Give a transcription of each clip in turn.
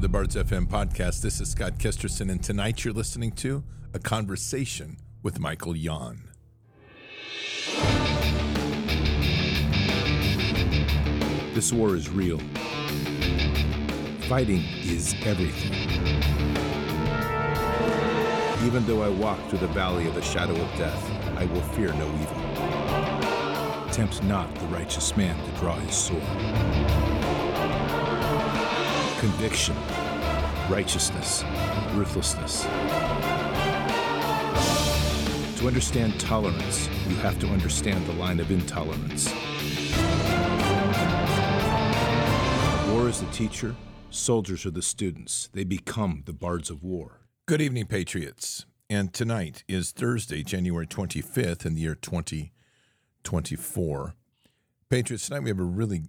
The Bards FM podcast. This is Scott Kesterson, and tonight you're listening to a conversation with Michael Yon. This war is real. Fighting is everything. Even though I walk through the valley of the shadow of death, I will fear no evil. Tempt not the righteous man to draw his sword. Conviction, righteousness, ruthlessness. To understand tolerance, you have to understand the line of intolerance. War is the teacher, soldiers are the students. They become the bards of war. Good evening, Patriots. And tonight is Thursday, January 25th in the year 2024. Patriots, tonight we have a really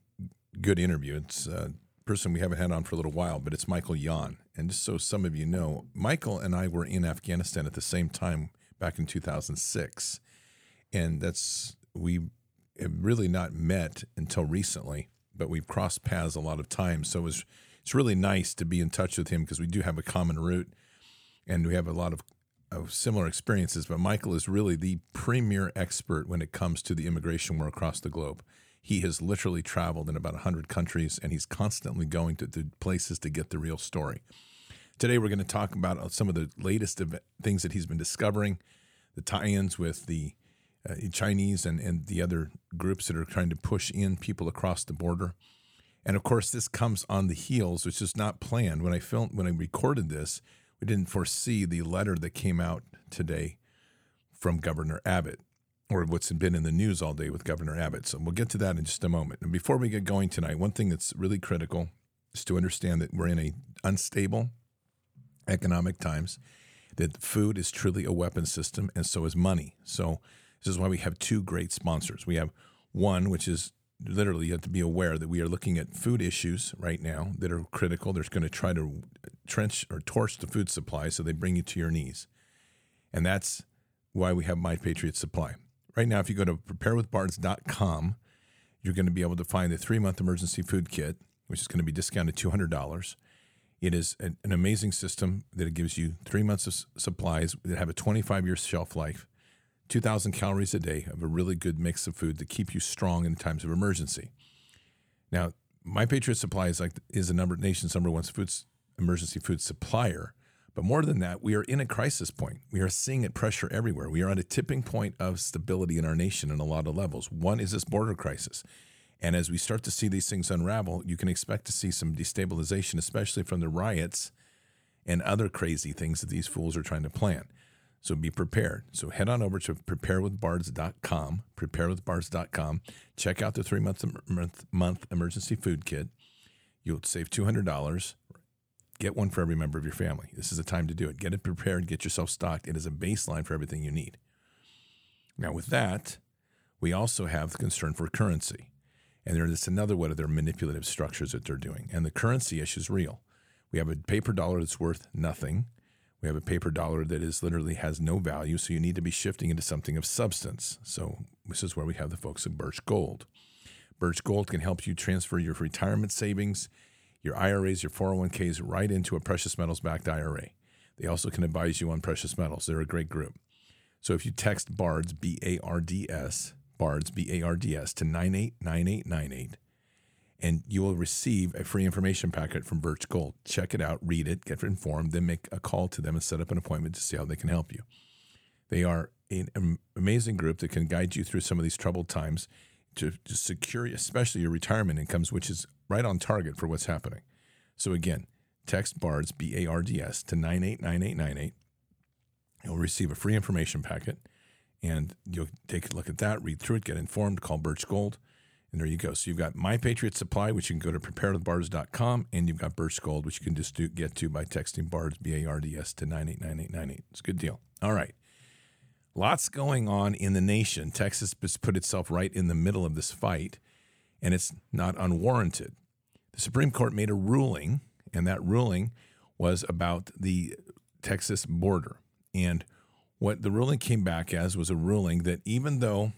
good interview. It's a person we haven't had on for a little while, but it's Michael Yon. And just so some of you know, Michael and I were in Afghanistan at the same time back in 2006. And that's, we have really not met until recently but we've crossed paths a lot of times. So it was, it's really nice to be in touch with him because we do have a common root and we have a lot of, of similar experiences. But Michael is really the premier expert when it comes to the immigration war across the globe. He has literally traveled in about 100 countries and he's constantly going to, places to get the real story. Today, we're going to talk about uh, some of the latest things that he's been discovering, the tie ins with the uh, Chinese and, and the other groups that are trying to push in people across the border. And of course, this comes on the heels, which is not planned. When I filmed, when I recorded this, we didn't foresee the letter that came out today from Governor Abbott, or what's been in the news all day with Governor Abbott. So we'll get to that in just a moment. And before we get going tonight, one thing that's really critical is to understand that we're in a unstable economic times. That food is truly a weapon system, and so is money. So this is why we have two great sponsors. We have one, which is literally you have to be aware that we are looking at food issues right now that are critical. They're going to try to trench or torch the food supply so they bring you to your knees. And that's why we have My Patriot Supply. Right now, if you go to preparewithbards.com, you're going to be able to find the three month emergency food kit, which is going to be discounted $200. It is an amazing system that it gives you three months of supplies that have a 25 year shelf life 2,000 calories a day of a really good mix of food to keep you strong in times of emergency. Now, My Patriot Supply is like is the number nation's number one food emergency food supplier. But more than that, we are in a crisis point. We are seeing it pressure everywhere. We are at a tipping point of stability in our nation in a lot of levels. One is this border crisis. And as we start to see these things unravel, you can expect to see some destabilization, especially from the riots and other crazy things that these fools are trying to plan. So be prepared. So head on over to preparewithbards.com, preparewithbards.com. Check out the three month, month emergency food kit. You'll save $200. Get one for every member of your family. This is the time to do it. Get it prepared, get yourself stocked. It is a baseline for everything you need. Now, with that, we also have the concern for currency. And there is another one of their manipulative structures that they're doing. And the currency issue is real. We have a paper dollar that's worth nothing we have a paper dollar that is literally has no value, so you need to be shifting into something of substance. So this is where we have the folks at Birch Gold. Birch Gold can help you transfer your retirement savings, your IRAs, your 401ks right into a precious metals backed IRA. They also can advise you on precious metals. They're a great group. So if you text BARDS, B A R D S, BARDS, B A R D S, to 989898, and you will receive a free information packet from Birch Gold. Check it out, read it, get informed, then make a call to them and set up an appointment to see how they can help you. They are an amazing group that can guide you through some of these troubled times to, to secure, especially your retirement incomes, which is right on target for what's happening. So again, text BARDS, B A R D S, to 989898. You'll receive a free information packet and you'll take a look at that, read through it, get informed, call Birch Gold. And there you go. So you've got My Patriot Supply, which you can go to preparewithbards.com, and you've got Birch Gold, which you can just do, get to by texting BARDS, B A R D S, to 989898. It's a good deal. All right. Lots going on in the nation. Texas has put itself right in the middle of this fight, and it's not unwarranted. The Supreme Court made a ruling, and that ruling was about the Texas border. And what the ruling came back as was a ruling that even though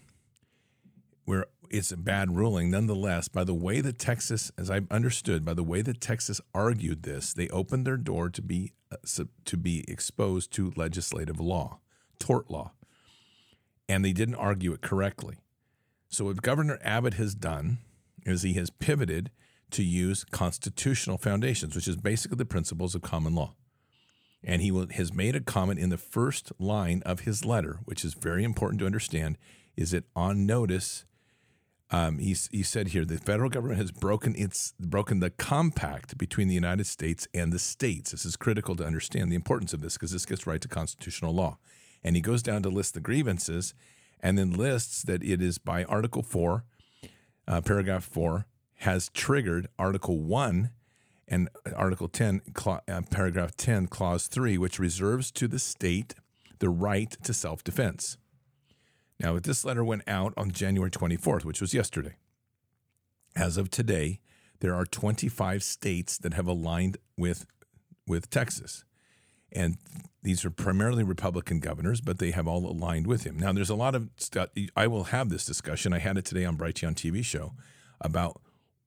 we're it's a bad ruling. Nonetheless, by the way that Texas, as I understood, by the way that Texas argued this, they opened their door to be uh, to be exposed to legislative law, tort law, and they didn't argue it correctly. So what Governor Abbott has done is he has pivoted to use constitutional foundations, which is basically the principles of common law. And he will, has made a comment in the first line of his letter, which is very important to understand. Is it on notice? Um, he, he said here the federal government has broken its broken the compact between the United States and the states. This is critical to understand the importance of this because this gets right to constitutional law. And he goes down to list the grievances, and then lists that it is by Article Four, uh, paragraph four, has triggered Article 1 and Article 10, uh, paragraph 10, clause 3, which reserves to the state the right to self defense. Now, this letter went out on January 24th, which was yesterday. As of today, there are 25 states that have aligned with, with Texas. And these are primarily Republican governors, but they have all aligned with him. Now, there's a lot of stuff. I will have this discussion. I had it today on Brighteon TV show about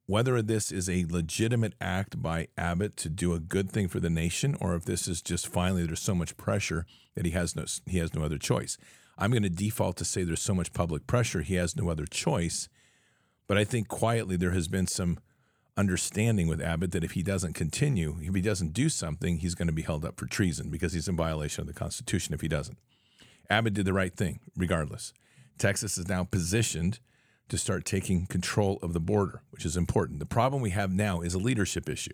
whether this is a legitimate act by Abbott to do a good thing for the nation, or if this is just finally there's so much pressure that he has no he has no other choice. I'm going to default to say there's so much public pressure he has no other choice, but I think quietly there has been some understanding with Abbott that if he doesn't continue, if he doesn't do something, he's going to be held up for treason because he's in violation of the Constitution if he doesn't. Abbott did the right thing, regardless. Texas is now positioned to start taking control of the border, which is important. The problem we have now is a leadership issue.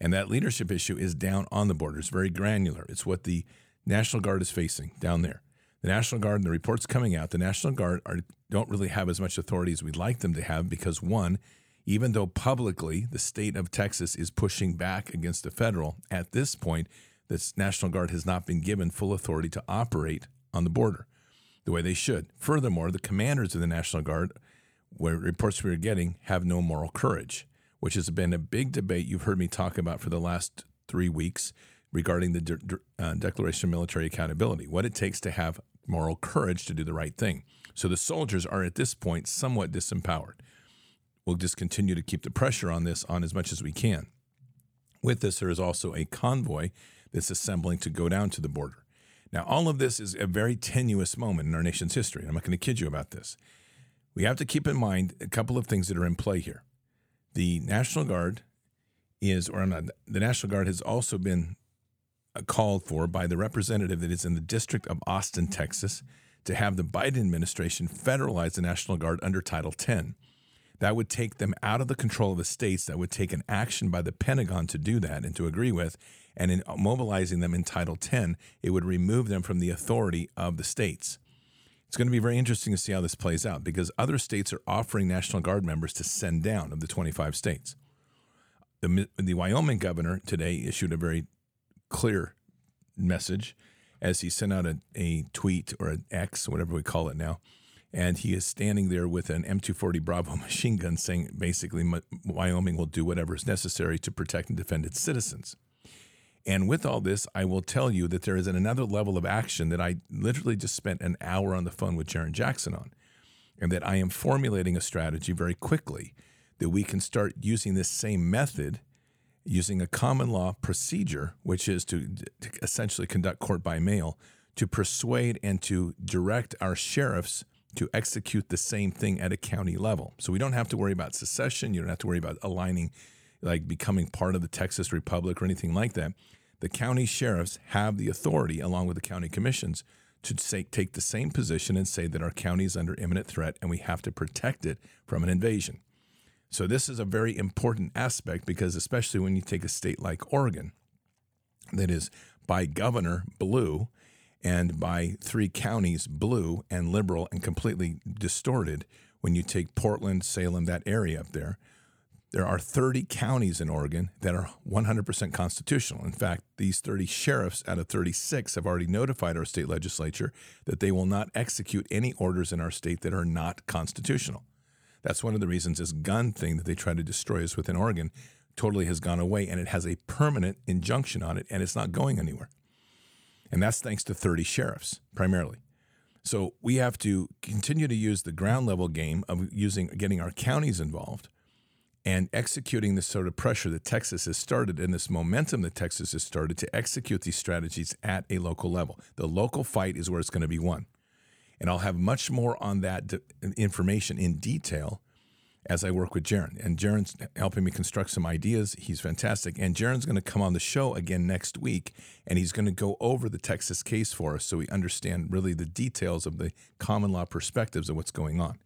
And that leadership issue is down on the border. It's very granular. It's what the National Guard is facing down there. The National Guard and the reports coming out, the National Guard are, don't really have as much authority as we'd like them to have because, one, even though publicly the state of Texas is pushing back against the federal, at this point, the National Guard has not been given full authority to operate on the border the way they should. Furthermore, the commanders of the National Guard, where reports we are getting, have no moral courage, which has been a big debate you've heard me talk about for the last three weeks regarding the de- uh, Declaration of Military Accountability, what it takes to have moral courage to do the right thing. So the soldiers are at this point somewhat disempowered. We'll just continue to keep the pressure on this on as much as we can. With this, there is also a convoy that's assembling to go down to the border. Now, all of this is a very tenuous moment in our nation's history. I'm not going to kid you about this. We have to keep in mind a couple of things that are in play here. The National Guard is, or not, the National Guard has also been uh, called for by the representative that is in the District of Austin, Texas, to have the Biden administration federalize the National Guard under Title 10. That would take them out of the control of the states. That would take an action by the Pentagon to do that and to agree with. And in mobilizing them in Title 10, it would remove them from the authority of the states. It's going to be very interesting to see how this plays out because other states are offering National Guard members to send down of the 25 states. The, the Wyoming governor today issued a very clear message as he sent out a, a tweet or an X, whatever we call it now, and he is standing there with an M240 Bravo machine gun saying basically Wyoming will do whatever is necessary to protect and defend its citizens. And with all this, I will tell you that there is another level of action that I literally just spent an hour on the phone with Jaron Jackson on, and that I am formulating a strategy very quickly that we can start using this same method, using a common law procedure, which is to, to essentially conduct court by mail, to persuade and to direct our sheriffs to execute the same thing at a county level. So we don't have to worry about secession. You don't have to worry about aligning like becoming part of the Texas Republic or anything like that. The county sheriffs have the authority, along with the county commissions, to say, take the same position and say that our county is under imminent threat and we have to protect it from an invasion. So, this is a very important aspect because, especially when you take a state like Oregon, that is by governor blue and by three counties blue and liberal and completely distorted when you take Portland, Salem, that area up there there are 30 counties in Oregon that are 100% constitutional. In fact, these 30 sheriffs out of 36 have already notified our state legislature that they will not execute any orders in our state that are not constitutional. That's one of the reasons this gun thing that they try to destroy us within Oregon totally has gone away and it has a permanent injunction on it and it's not going anywhere. And that's thanks to 30 sheriffs primarily. So we have to continue to use the ground level game of using getting our counties involved and executing this sort of pressure that Texas has started and this momentum that Texas has started to execute these strategies at a local level. The local fight is where it's going to be won. And I'll have much more on that information in detail as I work with Jaron. And Jaron's helping me construct some ideas. He's fantastic. And Jaron's going to come on the show again next week and he's going to go over the Texas case for us so we understand really the details of the common law perspectives of what's going on.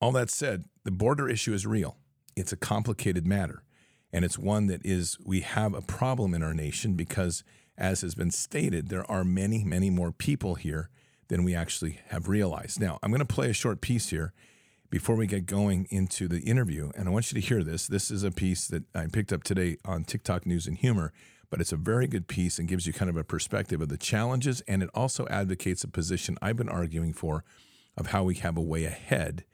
All that said, the border issue is real. It's a complicated matter. And it's one that is, we have a problem in our nation because, as has been stated, there are many, many more people here than we actually have realized. Now, I'm going to play a short piece here before we get going into the interview. And I want you to hear this. This is a piece that I picked up today on TikTok News and Humor, but it's a very good piece and gives you kind of a perspective of the challenges. And it also advocates a position I've been arguing for of how we have a way ahead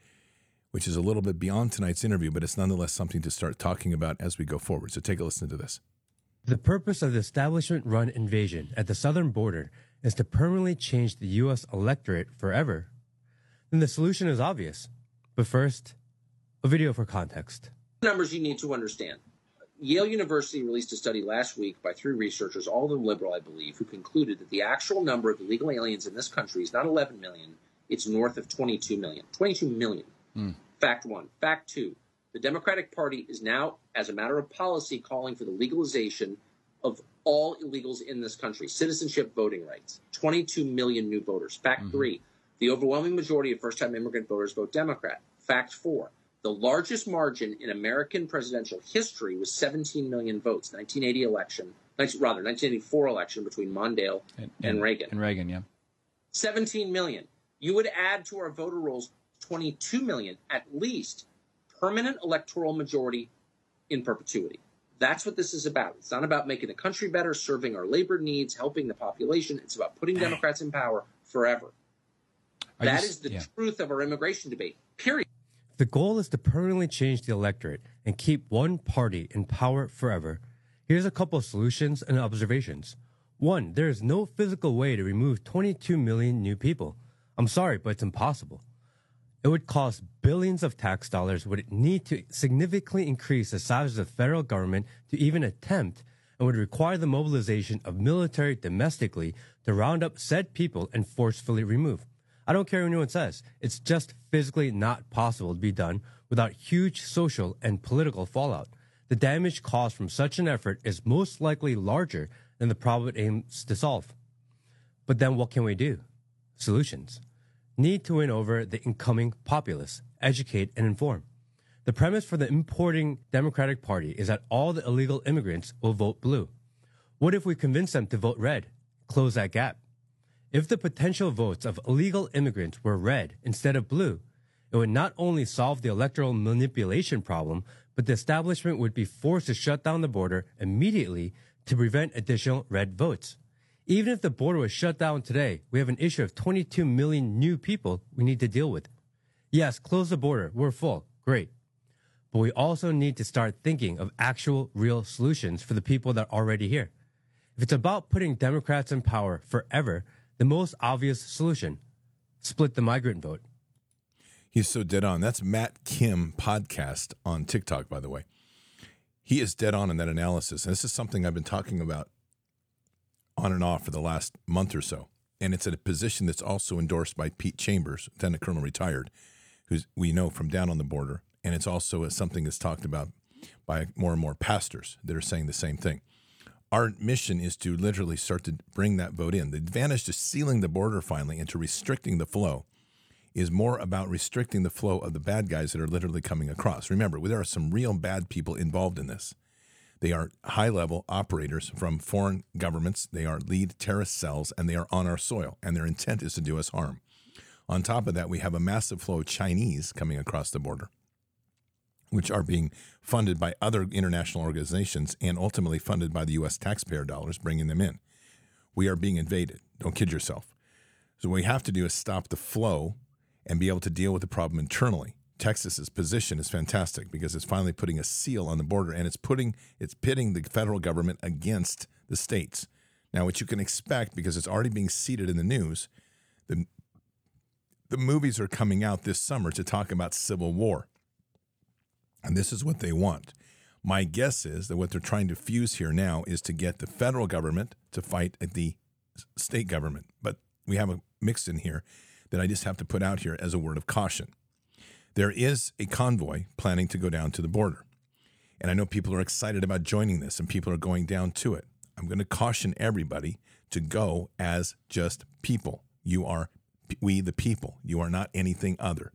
which is a little bit beyond tonight's interview, but it's nonetheless something to start talking about as we go forward. So take a listen to this. The purpose of the establishment run invasion at the southern border is to permanently change the U.S. electorate forever. Then the solution is obvious. But first, a video for context. Numbers you need to understand. Yale University released a study last week by three researchers, all of them liberal, I believe, who concluded that the actual number of illegal aliens in this country is not 11 million, it's north of 22 million. 22 million. Mm. Fact one. Fact two. The Democratic Party is now, as a matter of policy, calling for the legalization of all illegals in this country, citizenship voting rights. 22 million new voters. Fact mm-hmm. three. The overwhelming majority of first time immigrant voters vote Democrat. Fact four. The largest margin in American presidential history was 17 million votes, 1980 election, rather, 1984 election between Mondale and, and, and Reagan. And Reagan, yeah. 17 million. You would add to our voter rolls 22 million at least permanent electoral majority in perpetuity. That's what this is about. It's not about making the country better, serving our labor needs, helping the population. It's about putting Democrats in power forever. That is the yeah. truth of our immigration debate, period. The goal is to permanently change the electorate and keep one party in power forever. Here's a couple of solutions and observations. One, there is no physical way to remove 22 million new people. I'm sorry, but it's impossible. It would cost billions of tax dollars, would need to significantly increase the size of the federal government to even attempt, and would require the mobilization of military domestically to round up said people and forcefully remove. I don't care what anyone says. It's just physically not possible to be done without huge social and political fallout. The damage caused from such an effort is most likely larger than the problem it aims to solve. But then what can we do? Solutions need to win over the incoming populace, educate and inform. The premise for the importing Democratic Party is that all the illegal immigrants will vote blue. What if we convince them to vote red? Close that gap. If the potential votes of illegal immigrants were red instead of blue, it would not only solve the electoral manipulation problem, but the establishment would be forced to shut down the border immediately to prevent additional red votes. Even if the border was shut down today, we have an issue of 22 million new people we need to deal with. Yes, close the border. We're full. Great. But we also need to start thinking of actual real solutions for the people that are already here. If it's about putting Democrats in power forever, the most obvious solution, split the migrant vote. He's so dead on. That's Matt Kim podcast on TikTok, by the way. He is dead on in that analysis. And this is something I've been talking about on and off for the last month or so. And it's a position that's also endorsed by Pete Chambers, lieutenant colonel retired, who we know from down on the border. And it's also something that's talked about by more and more pastors that are saying the same thing. Our mission is to literally start to bring that vote in. The advantage to sealing the border finally and to restricting the flow is more about restricting the flow of the bad guys that are literally coming across. Remember, there are some real bad people involved in this. They are high level operators from foreign governments. They are lead terrorist cells and they are on our soil, and their intent is to do us harm. On top of that, we have a massive flow of Chinese coming across the border, which are being funded by other international organizations and ultimately funded by the U.S. taxpayer dollars, bringing them in. We are being invaded. Don't kid yourself. So, what we have to do is stop the flow and be able to deal with the problem internally. Texas's position is fantastic because it's finally putting a seal on the border and it's putting it's pitting the federal government against the states. Now, what you can expect because it's already being seeded in the news, the the movies are coming out this summer to talk about civil war. And this is what they want. My guess is that what they're trying to fuse here now is to get the federal government to fight at the state government. But we have a mix in here that I just have to put out here as a word of caution. There is a convoy planning to go down to the border. And I know people are excited about joining this and people are going down to it. I'm going to caution everybody to go as just people. You are we the people. You are not anything other.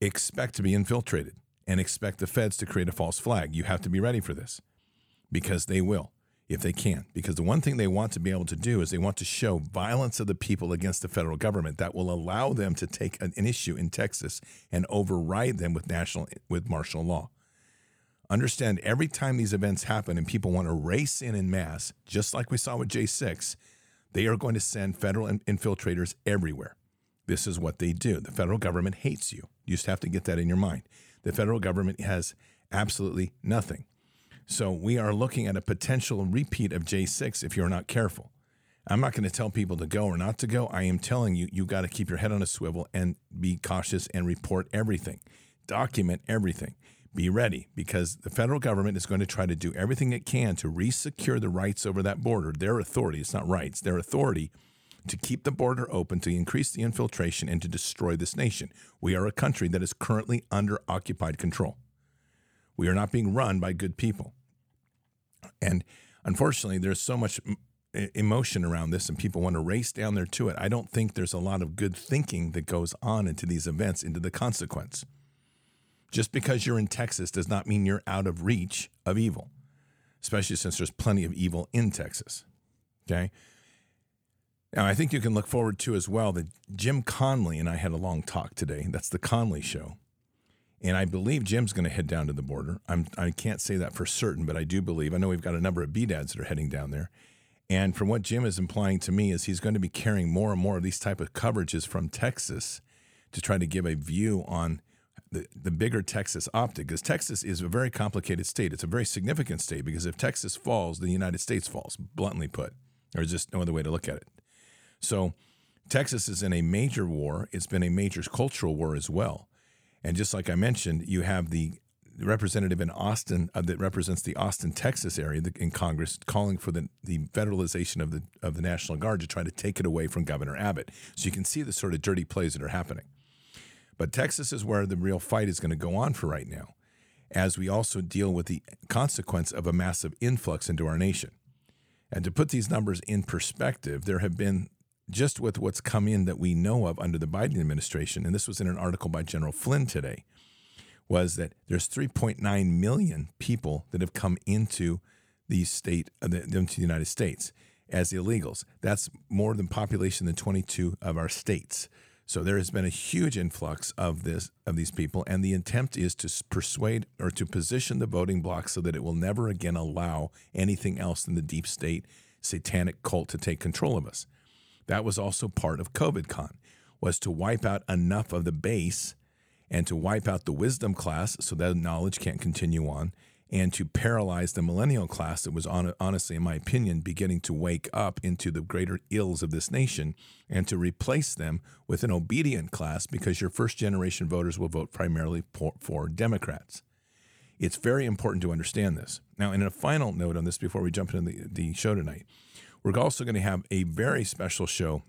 Expect to be infiltrated and expect the feds to create a false flag. You have to be ready for this because they will if they can. Because the one thing they want to be able to do is they want to show violence of the people against the federal government that will allow them to take an, issue in Texas and override them with national with martial law. Understand every time these events happen and people want to race in in mass, just like we saw with J6, they are going to send federal infiltrators everywhere. This is what they do. The federal government hates you. You just have to get that in your mind. The federal government has absolutely nothing. So we are looking at a potential repeat of J6 if you're not careful. I'm not going to tell people to go or not to go. I am telling you, you got to keep your head on a swivel and be cautious and report everything, document everything. Be ready because the federal government is going to try to do everything it can to resecure the rights over that border, their authority. It's not rights, their authority to keep the border open, to increase the infiltration, and to destroy this nation. We are a country that is currently under occupied control. We are not being run by good people. And unfortunately, there's so much emotion around this, and people want to race down there to it. I don't think there's a lot of good thinking that goes on into these events, into the consequence. Just because you're in Texas does not mean you're out of reach of evil, especially since there's plenty of evil in Texas. Okay. Now, I think you can look forward to as well that Jim Conley and I had a long talk today. That's the Conley show. And I believe Jim's going to head down to the border. I'm, I can't say that for certain, but I do believe. I know we've got a number of BDADs that are heading down there. And from what Jim is implying to me is he's going to be carrying more and more of these type of coverages from Texas to try to give a view on the, the bigger Texas optic. Because Texas is a very complicated state. It's a very significant state because if Texas falls, the United States falls, bluntly put. There's just no other way to look at it. So Texas is in a major war. It's been a major cultural war as well. And just like I mentioned, you have the representative in Austin uh, that represents the Austin, Texas area in Congress calling for the, the federalization of the of the National Guard to try to take it away from Governor Abbott. So you can see the sort of dirty plays that are happening. But Texas is where the real fight is going to go on for right now, as we also deal with the consequence of a massive influx into our nation. And to put these numbers in perspective, there have been just with what's come in that we know of under the Biden administration, and this was in an article by General Flynn today, was that there's 3.9 million people that have come into the state, uh, into the United States as illegals. That's more than population than 22 of our states. So there has been a huge influx of this of these people, and the attempt is to persuade or to position the voting bloc so that it will never again allow anything else than the deep state satanic cult to take control of us. That was also part of COVID Con, was to wipe out enough of the base and to wipe out the wisdom class so that knowledge can't continue on and to paralyze the millennial class that was on, honestly in my opinion beginning to wake up into the greater ills of this nation and to replace them with an obedient class because your first generation voters will vote primarily for, for democrats. It's very important to understand this. Now in a final note on this before we jump into the, the show tonight we're also going to have a very special show.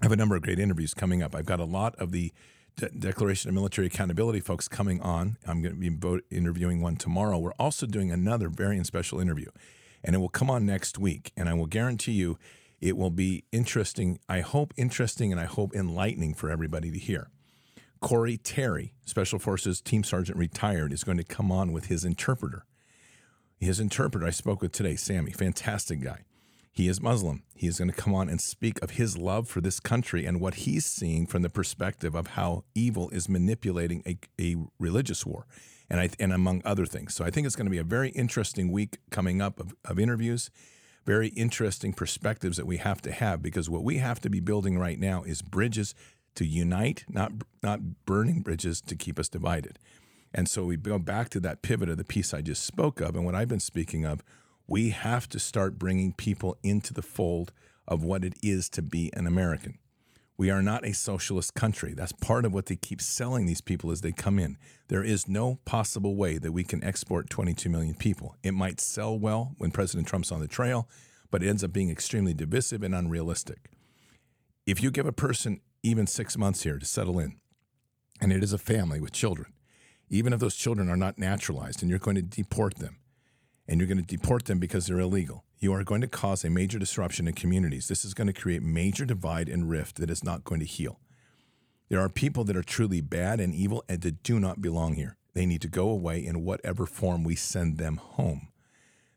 I have a number of great interviews coming up. I've got a lot of the De- Declaration of Military Accountability folks coming on. I'm going to be interviewing one tomorrow. We're also doing another very special interview, and it will come on next week. And I will guarantee you it will be interesting. I hope interesting and I hope enlightening for everybody to hear. Corey Terry, Special Forces Team Sergeant retired, is going to come on with his interpreter. His interpreter I spoke with today, Sammy, fantastic guy. He is Muslim. He is going to come on and speak of his love for this country and what he's seeing from the perspective of how evil is manipulating a, a religious war, and I, and among other things. So I think it's going to be a very interesting week coming up of, of interviews, very interesting perspectives that we have to have because what we have to be building right now is bridges to unite, not not burning bridges to keep us divided. And so we go back to that pivot of the piece I just spoke of and what I've been speaking of we have to start bringing people into the fold of what it is to be an American. We are not a socialist country. That's part of what they keep selling these people as they come in. There is no possible way that we can export 22 million people. It might sell well when President Trump's on the trail, but it ends up being extremely divisive and unrealistic. If you give a person even six months here to settle in, and it is a family with children, even if those children are not naturalized and you're going to deport them, and you're going to deport them because they're illegal, you are going to cause a major disruption in communities. This is going to create major divide and rift that is not going to heal. There are people that are truly bad and evil and that do not belong here. They need to go away in whatever form we send them home.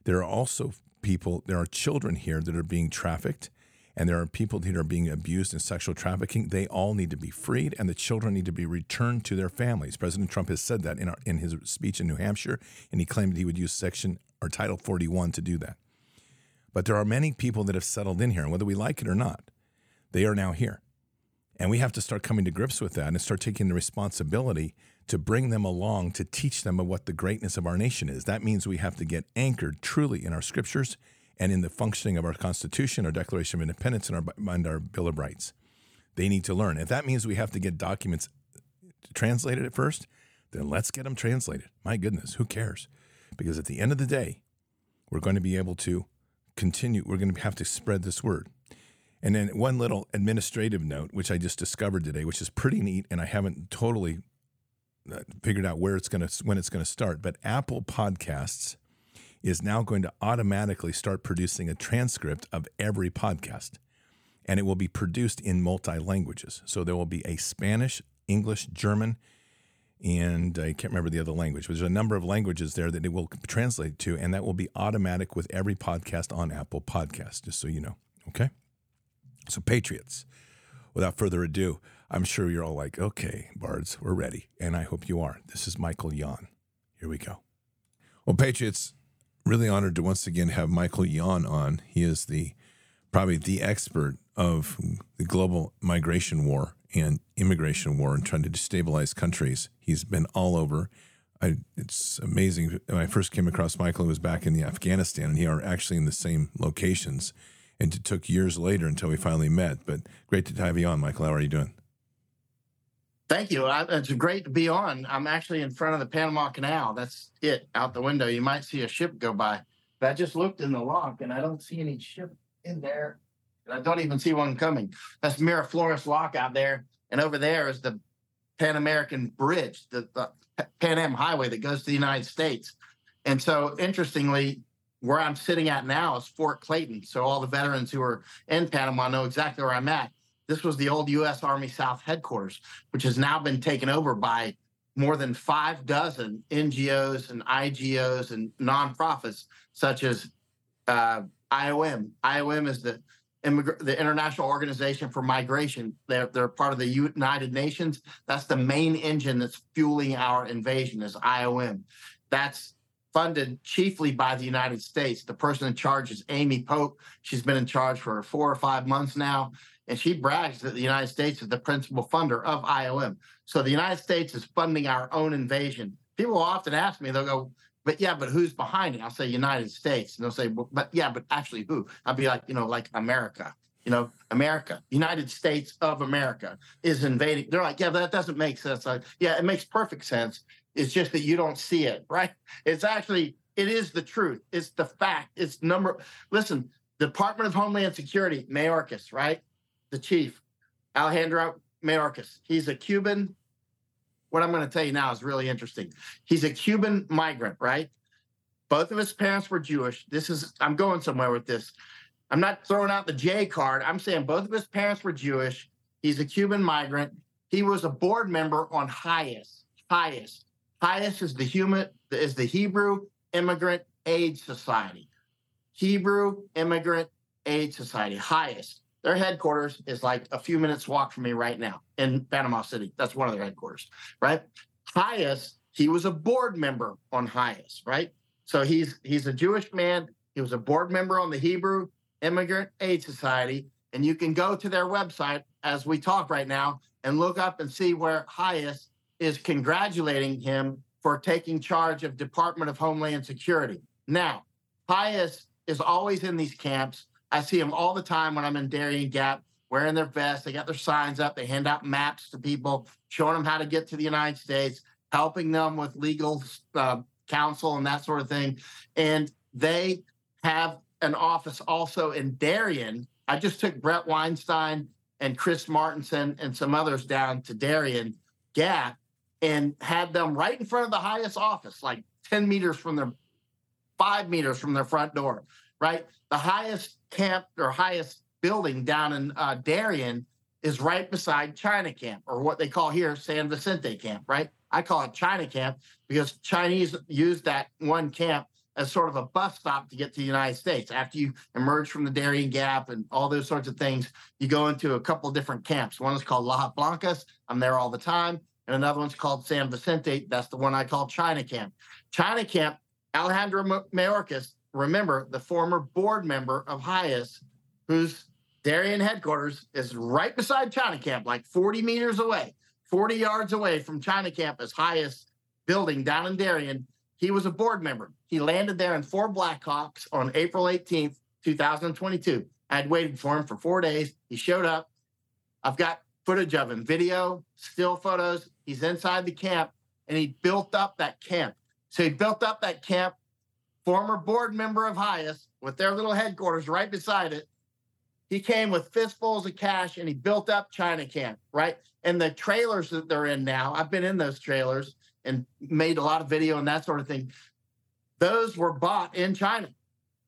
There are also people, there are children here that are being trafficked, and there are people that are being abused in sexual trafficking. They all need to be freed, and the children need to be returned to their families. President Trump has said that in, our, in his speech in New Hampshire, and he claimed he would use Section or Title 41 to do that. But there are many people that have settled in here, and whether we like it or not, they are now here. And we have to start coming to grips with that and start taking the responsibility to bring them along to teach them of what the greatness of our nation is. That means we have to get anchored truly in our scriptures and in the functioning of our Constitution, our Declaration of Independence, and our, and our Bill of Rights. They need to learn. If that means we have to get documents translated at first, then let's get them translated. My goodness, who cares? Because at the end of the day, we're going to be able to continue, we're going to have to spread this word. And then one little administrative note, which I just discovered today, which is pretty neat, and I haven't totally uh, figured out where it's going to when it's going to start. But Apple Podcasts is now going to automatically start producing a transcript of every podcast, and it will be produced in multi languages. So there will be a Spanish, English, German, and I can't remember the other language, but there's a number of languages there that it will translate to, and that will be automatic with every podcast on Apple Podcast, just so you know. Okay? So, Patriots, without further ado, I'm sure you're all like, okay, Bards, we're ready. And I hope you are. This is Michael Yon. Here we go. Well, Patriots, really honored to once again have Michael Yon on. He is the probably the expert of the global migration war and immigration war and trying to destabilize countries. He's been all over. I, it's amazing. When I first came across Michael, he was back in the Afghanistan, and he are actually in the same locations. And it took years later until we finally met. But great to have you on, Michael. How are you doing? Thank you. It's great to be on. I'm actually in front of the Panama Canal. That's it out the window. You might see a ship go by. But I just looked in the lock and I don't see any ship in there. And I don't even see one coming. That's Miraflores Lock out there. And over there is the Pan American Bridge, the, the Pan Am Highway that goes to the United States. And so, interestingly, where I'm sitting at now is Fort Clayton. So, all the veterans who are in Panama know exactly where I'm at. This was the old U.S. Army South headquarters, which has now been taken over by more than five dozen NGOs and IGOs and nonprofits, such as uh, IOM. IOM is the the International Organization for Migration. They're, they're part of the United Nations. That's the main engine that's fueling our invasion is IOM. That's funded chiefly by the United States. The person in charge is Amy Pope. She's been in charge for four or five months now. And she brags that the United States is the principal funder of IOM. So the United States is funding our own invasion. People often ask me, they'll go, but yeah, but who's behind it? I'll say United States. And they'll say, well, but yeah, but actually who? I'll be like, you know, like America. You know, America, United States of America is invading. They're like, yeah, that doesn't make sense. Like, yeah, it makes perfect sense. It's just that you don't see it, right? It's actually, it is the truth. It's the fact. It's number. Listen, Department of Homeland Security, Mayorkas, right? The chief, Alejandro Mayorkas. He's a Cuban what I'm going to tell you now is really interesting. He's a Cuban migrant, right? Both of his parents were Jewish. This is, I'm going somewhere with this. I'm not throwing out the J card. I'm saying both of his parents were Jewish. He's a Cuban migrant. He was a board member on HIAS. HIAS. HIAS is the human is the Hebrew Immigrant Aid Society. Hebrew Immigrant Aid Society. HIAS. Their headquarters is like a few minutes walk from me right now in Panama City. That's one of their headquarters, right? HIAS, he was a board member on HIAS, right? So he's he's a Jewish man. He was a board member on the Hebrew Immigrant Aid Society. And you can go to their website as we talk right now and look up and see where HIAS is congratulating him for taking charge of Department of Homeland Security. Now, HIAS is always in these camps I see them all the time when I'm in Darien Gap. wearing their vests. They got their signs up. They hand out maps to people, showing them how to get to the United States, helping them with legal uh, counsel and that sort of thing. And they have an office also in Darien. I just took Bret Weinstein and Chris Martenson and some others down to Darien Gap and had them right in front of the HIAS office, like 10 meters from their five meters from their front door, right? The HIAS camp or HIAS building down in uh, Darien is right beside China Camp, or what they call here San Vicente Camp, right? I call it China Camp because Chinese use that one camp as sort of a bus stop to get to the United States. After you emerge from the Darien Gap and all those sorts of things, you go into a couple different camps. One is called Lajas Blancas. I'm there all the time. And another one's called San Vicente. That's the one I call China Camp. China Camp, Alejandro Mayorkas, remember the former board member of HIAS, whose Darien headquarters is right beside China Camp, like 40 meters away, 40 yards away from China Camp, as HIAS building down in Darien. He was a board member. He landed there in four Blackhawks on April 18th, 2022. I had waited for him for four days. He showed up. I've got footage of him, video, still photos. He's inside the camp and he built up that camp. So he built up that camp, former board member of HIAS with their little headquarters right beside it. He came with fistfuls of cash and he built up China Camp, right? And the trailers that they're in now, I've been in those trailers and made a lot of video and that sort of thing. Those were bought in China.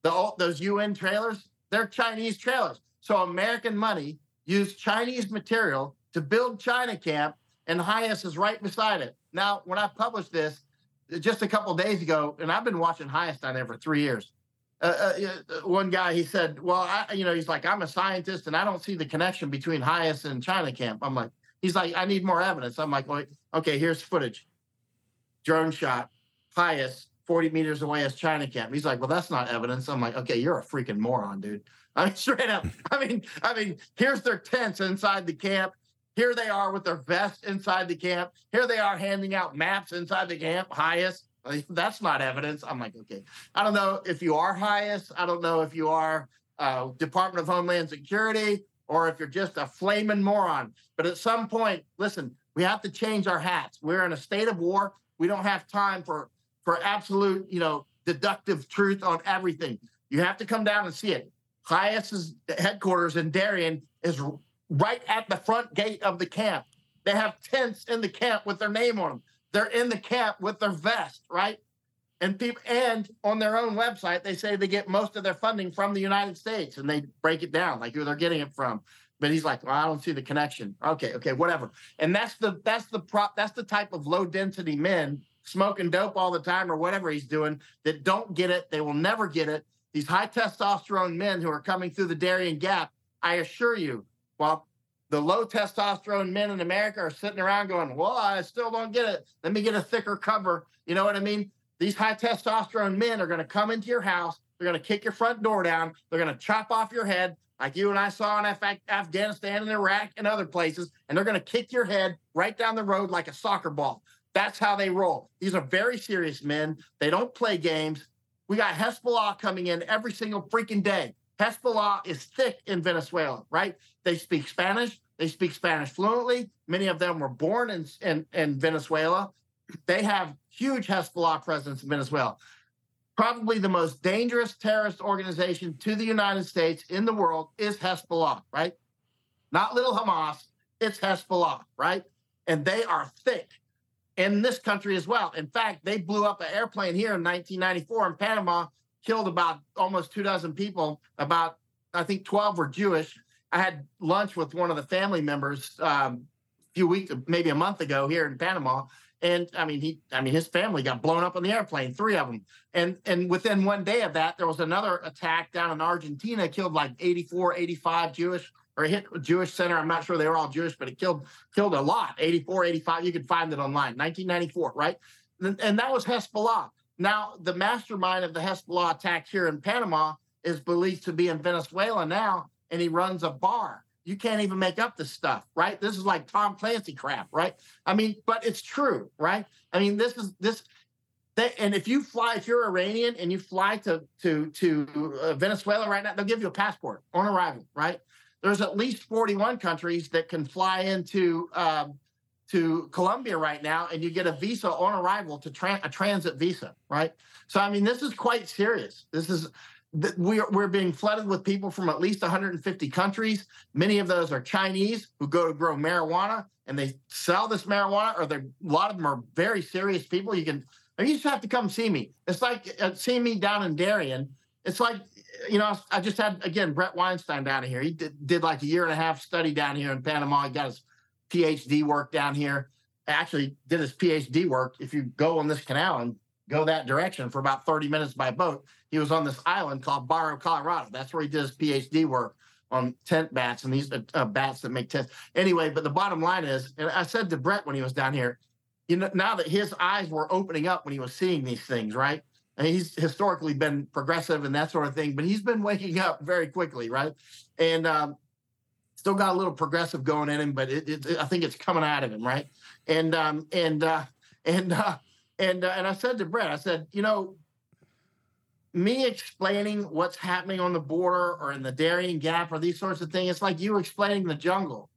The, those UN trailers, they're Chinese trailers. So American money used Chinese material to build China Camp, and HIAS is right beside it. Now, when I published this just a couple days ago, and I've been watching there for three years. Uh, uh, uh, one guy he said, "Well, I, you know, he's like, I'm a scientist, and I don't see the connection between HIAS and China Camp." I'm like, he's like, I need more evidence. I'm like, well, okay, here's footage, drone shot, HIAS 40 meters away as China Camp. He's like, well, that's not evidence. I'm like, okay, you're a freaking moron, dude. I mean, straight up. I mean, I mean, here's their tents inside the camp. Here they are with their vests inside the camp. Here they are handing out maps inside the camp. HIAS. That's not evidence. I'm like, okay. I don't know if you are HIAS. I don't know if you are uh, Department of Homeland Security or if you're just a flaming moron. But at some point, listen, we have to change our hats. We're in a state of war. We don't have time for for absolute, you know, deductive truth on everything. You have to come down and see it. HIAS's headquarters in Darien is right at the front gate of the camp. They have tents in the camp with their name on them. They're in the camp with their vest, right? And people and on their own website, they say they get most of their funding from the United States and they break it down like who they're getting it from. But he's like, well, I don't see the connection. Okay, okay, whatever. And that's the that's the prop that's the type of low density men smoking dope all the time or whatever he's doing that don't get it. They will never get it. These high testosterone men who are coming through the Darien Gap, I assure you, while the low testosterone men in America are sitting around going, Well, I still don't get it. Let me get a thicker cover. You know what I mean? These high testosterone men are going to come into your house. They're going to kick your front door down. They're going to chop off your head, like you and I saw in Af- Afghanistan and Iraq and other places. And they're going to kick your head right down the road like a soccer ball. That's how they roll. These are very serious men. They don't play games. We got Hezbollah coming in every single freaking day. Hezbollah is thick in Venezuela, right? They speak Spanish. They speak Spanish fluently. Many of them were born in, in, in Venezuela. They have huge Hezbollah presence in Venezuela. Probably the most dangerous terrorist organization to the United States in the world is Hezbollah, right? Not little Hamas, it's Hezbollah, right? And they are thick in this country as well. In fact, they blew up an airplane here in 1994 in Panama, killed about almost two dozen people. About, I think, 12 were Jewish. I had lunch with one of the family members um, a few weeks, maybe a month ago here in Panama. And I mean, he, I mean, his family got blown up on the airplane, three of them. And and within one day of that, there was another attack down in Argentina, killed like 84, 85 Jewish or hit Jewish center. I'm not sure they were all Jewish, but it killed killed a lot. 84, 85. You can find it online. 1994, right? And, and that was Hezbollah. Now, the mastermind of the Hezbollah attack here in Panama is believed to be in Venezuela now, and he runs a bar. You can't even make up this stuff, right? This is like Tom Clancy crap, right? I mean, but it's true, right? I mean, this is this. They, and if you fly, if you're Iranian and you fly to to to uh, Venezuela right now, they'll give you a passport on arrival, right? there's at least 41 countries that can fly into um, to Colombia right now, and you get a visa on arrival to tra- a transit visa, right? So I mean, this is quite serious. This is we're, we're being flooded with people from at least 150 countries. Many of those are Chinese who go to grow marijuana and they sell this marijuana, or a lot of them are very serious people. You can, you just have to come see me. It's like uh, see me down in Darien. It's like, you know, I just had, again, Bret Weinstein down here. He did, did like a year and a half study down here in Panama. He got his PhD work down here. Actually, did his PhD work. If you go on this canal and go that direction for about 30 minutes by boat. He was on this island called Barro, Colorado. That's where he did his PhD work on tent bats and these uh, bats that make tents. Anyway, but the bottom line is, and I said to Bret when he was down here, you know, now that his eyes were opening up when he was seeing these things, right? And he's historically been progressive and that sort of thing, but he's been waking up very quickly, right? And um, still got a little progressive going in him, but it, it, I think it's coming out of him, right? And um, and uh, and uh, and uh, and I said to Bret, I said, you know, me explaining what's happening on the border or in the Darien Gap or these sorts of things, it's like you explaining the jungle.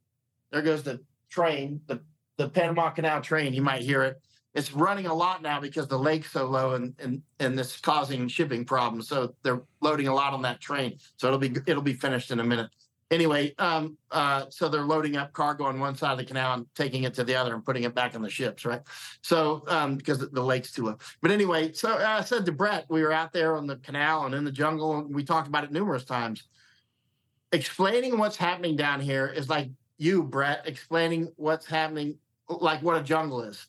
There goes the train, the the Panama Canal train. You might hear it. It's running a lot now because the lake's so low and and and this causing shipping problems. So they're loading a lot on that train. So it'll be it'll be finished in a minute anyway, um, uh, so they're loading up cargo on one side of the canal and taking it to the other and putting it back on the ships, right? So um, because the lake's too low. But anyway, so I said to Bret, we were out there on the canal and in the jungle, and we talked about it numerous times. Explaining what's happening down here is like you, Bret, explaining what's happening, like what a jungle is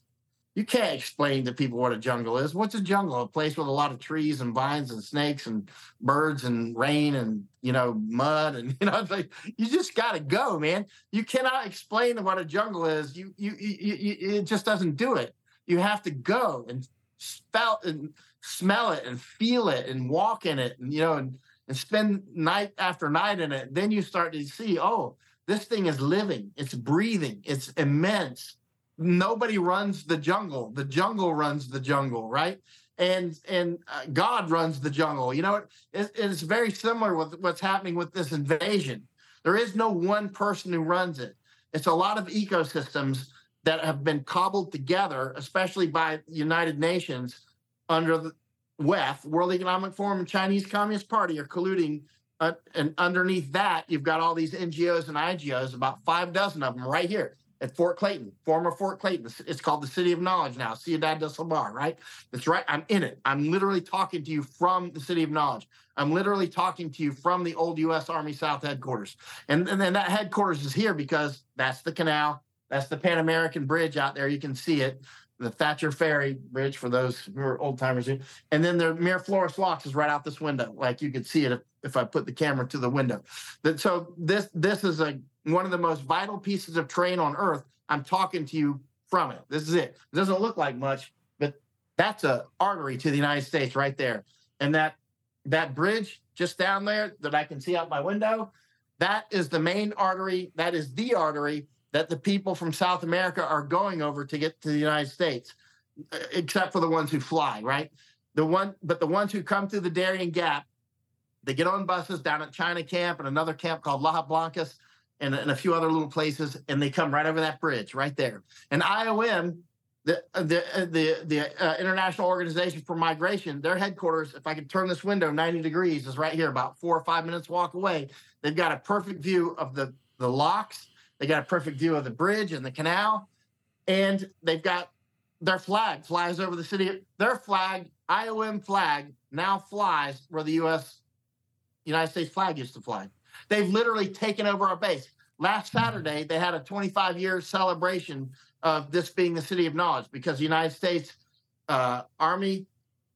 you can't explain to people what a jungle is. What's a jungle? A place with a lot of trees and vines and snakes and birds and rain and you know mud and you know it's like you just got to go, man. You cannot explain what a jungle is. You, you you you it just doesn't do it. You have to go and spell and smell it and feel it and walk in it and you know and and spend night after night in it. Then you start to see, oh, this thing is living. It's breathing. It's immense nobody runs the jungle. The jungle runs the jungle, right? And and uh, God runs the jungle. You know, it, it's very similar with what's happening with this invasion. There is no one person who runs it. It's a lot of ecosystems that have been cobbled together, especially by the United Nations under the WEF, World Economic Forum, and Chinese Communist Party are colluding. Uh, and underneath that, you've got all these NGOs and IGOs, about five dozen of them right here at Fort Clayton, former Fort Clayton. It's called the City of Knowledge now, Ciudad del Saber, right? That's right. I'm in it. I'm literally talking to you from the City of Knowledge. I'm literally talking to you from the old U.S. Army South headquarters. And, and then that headquarters is here because that's the canal. That's the Pan American Bridge out there. You can see it. The Thatcher Ferry Bridge for those who are old timers. And then the Miraflores Locks is right out this window. Like you could see it if, if I put the camera to the window. That, So this this is a one of the most vital pieces of terrain on earth. I'm talking to you from it. This is it. It doesn't look like much, but that's a artery to the United States right there. And that that bridge just down there that I can see out my window, that is the main artery. That is the artery that the people from South America are going over to get to the United States, uh, except for the ones who fly, right? The one, but the ones who come through the Darien Gap, they get on buses down at China Camp and another camp called Lajas Blancas and, and a few other little places, and they come right over that bridge right there. And IOM, the the the the uh, International Organization for Migration, their headquarters, if I could turn this window 90 degrees, is right here, about four or five minutes walk away. They've got a perfect view of the the locks. They got a perfect view of the bridge and the canal, and they've got their flag flies over the city. Their flag, IOM flag, now flies where the U.S. United States flag used to fly. They've literally taken over our base. Last Saturday, they had a 25 year celebration of this being the city of knowledge because the United States uh, Army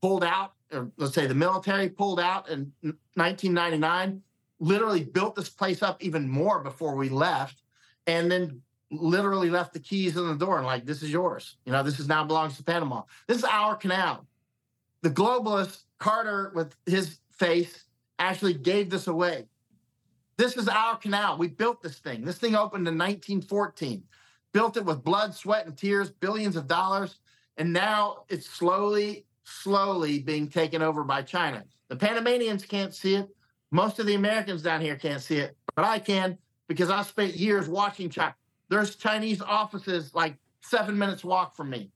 pulled out, or let's say the military pulled out in 1999, literally built this place up even more before we left, and then literally left the keys in the door and like, this is yours. You know, this is now belongs to Panama. This is our canal. The globalist Carter with his face actually gave this away. This is our canal. We built this thing. This thing opened in 1914. Built it with blood, sweat, and tears, billions of dollars. And now it's slowly, slowly being taken over by China. The Panamanians can't see it. Most of the Americans down here can't see it, but I can. because I spent years watching China. There's Chinese offices like seven minutes walk from me,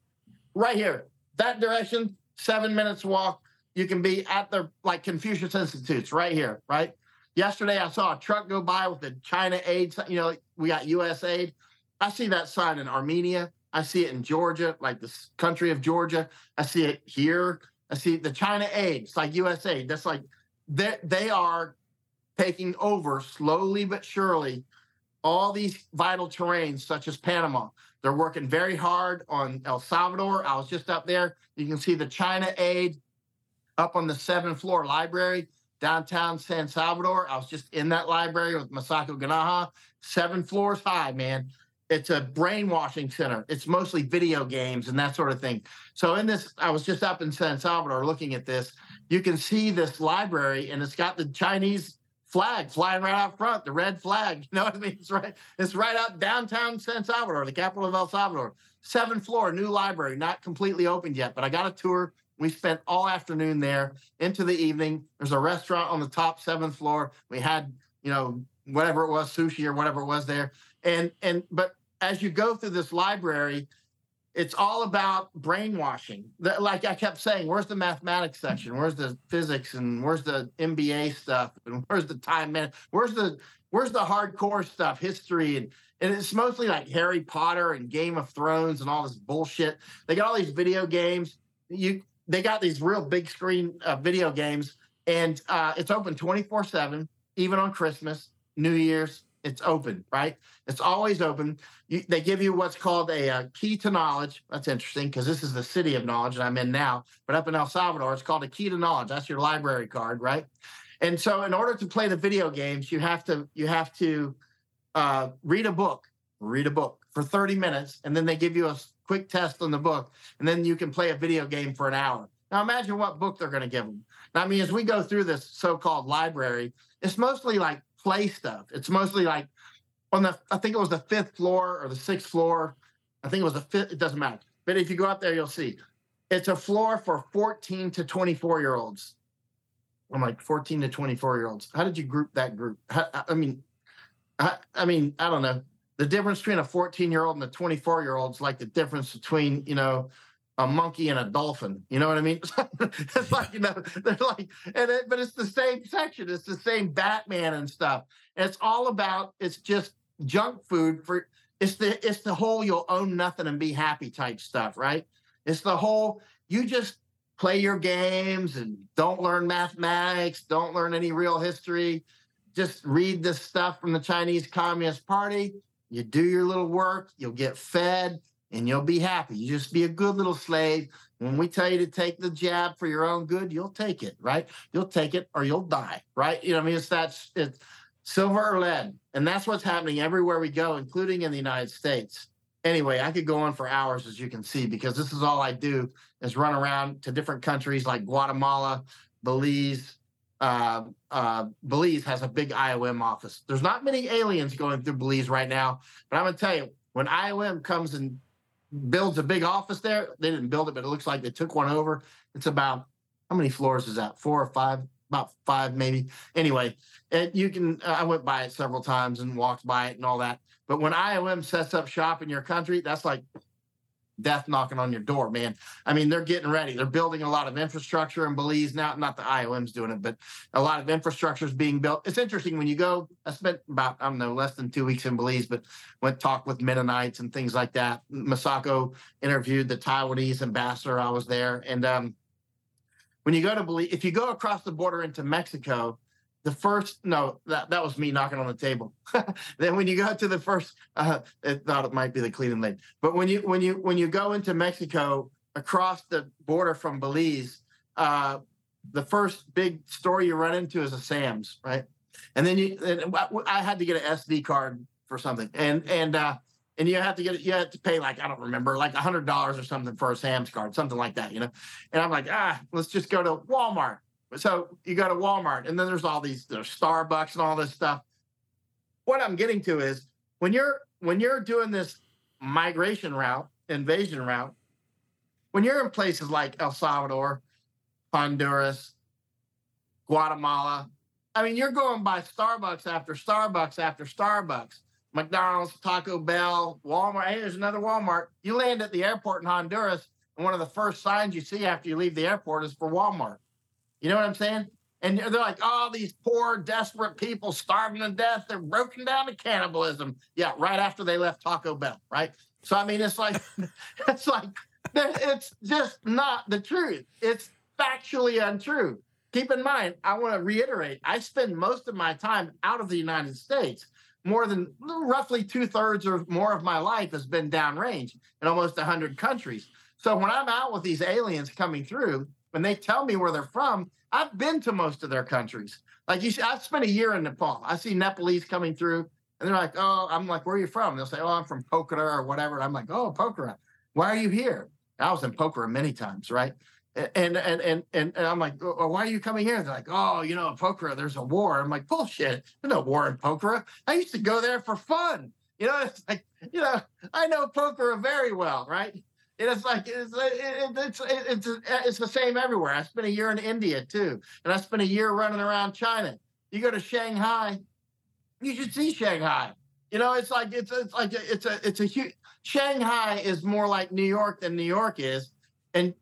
right here. That direction, seven minutes walk. You can be at the like Confucius Institutes right here, right? Yesterday, I saw a truck go by with the China aid. You know, we got U.S. aid. I see that sign in Armenia. I see it in Georgia, like the country of Georgia. I see it here. I see the China aid. It's like U.S. aid. That's like they they are taking over slowly but surely all these vital terrains, such as Panama. They're working very hard on El Salvador. I was just up there. You can see the China aid up on the seventh floor library downtown San Salvador. I was just in that library with Masako Ganaha, seven floors high, man. It's a brainwashing center. It's mostly video games and that sort of thing. So, in this, I was just up in San Salvador looking at this. You can see this library, and it's got the Chinese flag flying right out front, the red flag. You know what I mean? It's right, it's right out downtown San Salvador, the capital of El Salvador. Seven floor, new library, not completely opened yet, but I got a tour. We spent all afternoon there into the evening. There's a restaurant on the top seventh floor. We had, you know, whatever it was, sushi or whatever it was there. And and but as you go through this library, it's all about brainwashing. Like I kept saying, where's the mathematics section? Where's the physics and where's the MBA stuff? And where's the time man? Where's the where's the hardcore stuff, history and and it's mostly like Harry Potter and Game of Thrones and all this bullshit. They got all these video games. You they got these real big screen uh, video games, and uh, it's open 24 7, even on Christmas, New Year's. It's open, right? It's always open. You, they give you what's called a, a uh, key to knowledge. That's interesting because this is the city of knowledge that I'm in now. But up in El Salvador, it's called a key to knowledge. That's your library card, right? And so, in order to play the video games, you have to you have to uh, read a book, read a book for 30 minutes, and then they give you a quick test on the book, and then you can play a video game for an hour. Now imagine what book they're going to give them. I mean, as we go through this so-called library, it's mostly like play stuff. It's mostly like on the, I think it was the fifth floor or the sixth floor. I think it was the fifth. It doesn't matter. But if you go up there, you'll see it's a floor for 14 to 24 year olds. I'm like 14 to 24 year olds. How did you group that group? How, I mean, I, I mean, I don't know the difference between a 14 year old and a 24 year old is like the difference between you know a monkey and a dolphin. You know what i mean? It's like you know they're like and it, but it's the same section. It's the same batman and stuff. And it's all about it's just junk food for it's the it's the whole you'll own nothing and be happy type stuff right? It's the whole you just play your games and don't learn mathematics don't learn any real history. Just read this stuff from the chinese communist party you do your little work, you'll get fed, and you'll be happy. You just be a good little slave. When we tell you to take the jab for your own good, you'll take it, right? You'll take it or you'll die, right? You know, I mean, it's that it's silver or lead. And that's what's happening everywhere we go, including in the United States. Anyway, I could go on for hours, as you can see, because this is all I do is run around to different countries like Guatemala, Belize, uh, uh, Belize has a big IOM office. There's not many aliens going through Belize right now, but I'm going to tell you, when IOM comes and builds a big office there, they didn't build it, but it looks like they took one over. It's about how many floors is that? Four or five? About five, maybe. Anyway, it, you can. I went by it several times and walked by it and all that. But when IOM sets up shop in your country, that's like death knocking on your door, man. I mean, they're getting ready. They're building a lot of infrastructure in Belize now. Not the IOM's doing it, but a lot of infrastructure is being built. It's interesting when you go. I spent about I don't know less than two weeks in Belize, but went talk with Mennonites and things like that. Masako interviewed the Taiwanese ambassador. I was there, and um, when you go to Belize, if you go across the border into Mexico, the first no that, that was me knocking on the table then when you go to the first uh it thought it might be the cleaning lady but when you when you when you go into mexico across the border from belize uh the first big store you run into is a sam's right and then you and i had to get an sd card for something and and uh and you have to get you have to pay like I don't remember like a hundred dollars or something for a Sam's card, something like that, you know. And I'm like, ah, let's just go to Walmart. So you go to Walmart, and then there's all these there's Starbucks and all this stuff. What I'm getting to is when you're when you're doing this migration route, invasion route, when you're in places like El Salvador, Honduras, Guatemala, I mean, you're going by Starbucks after Starbucks after Starbucks, McDonald's, Taco Bell, Walmart. Hey, there's another Walmart. You land at the airport in Honduras, and one of the first signs you see after you leave the airport is for Walmart. You know what I'm saying? And they're like, oh, these poor, desperate people starving to death. They're broken down to cannibalism. Yeah, right after they left Taco Bell, right? So I mean, it's like, it's like, it's just not the truth. It's factually untrue. Keep in mind, I want to reiterate, I spend most of my time out of the United States. More than roughly two thirds or more of my life has been downrange in almost 100 countries. So when I'm out with these aliens coming through, when they tell me where they're from, I've been to most of their countries. Like you see, I spent a year in Nepal. I see Nepalese coming through, and they're like, "Oh, I'm like, where are you from?" They'll say, "Oh, I'm from Pokhara or whatever." I'm like, "Oh, Pokhara. Why are you here?" I was in Pokhara many times, right? And and and and, and I'm like, "Why are you coming here?" They're like, "Oh, you know, Pokhara, there's a war." I'm like, "Bullshit! There's no war in Pokhara. I used to go there for fun." You know, it's like, you know, I know Pokhara very well, right? It's like it's it's it's it's the same everywhere. I spent a year in India too, and I spent a year running around China. You go to Shanghai, you should see Shanghai. You know, it's like it's it's like it's a it's a huge. Shanghai is more like New York than New York is, and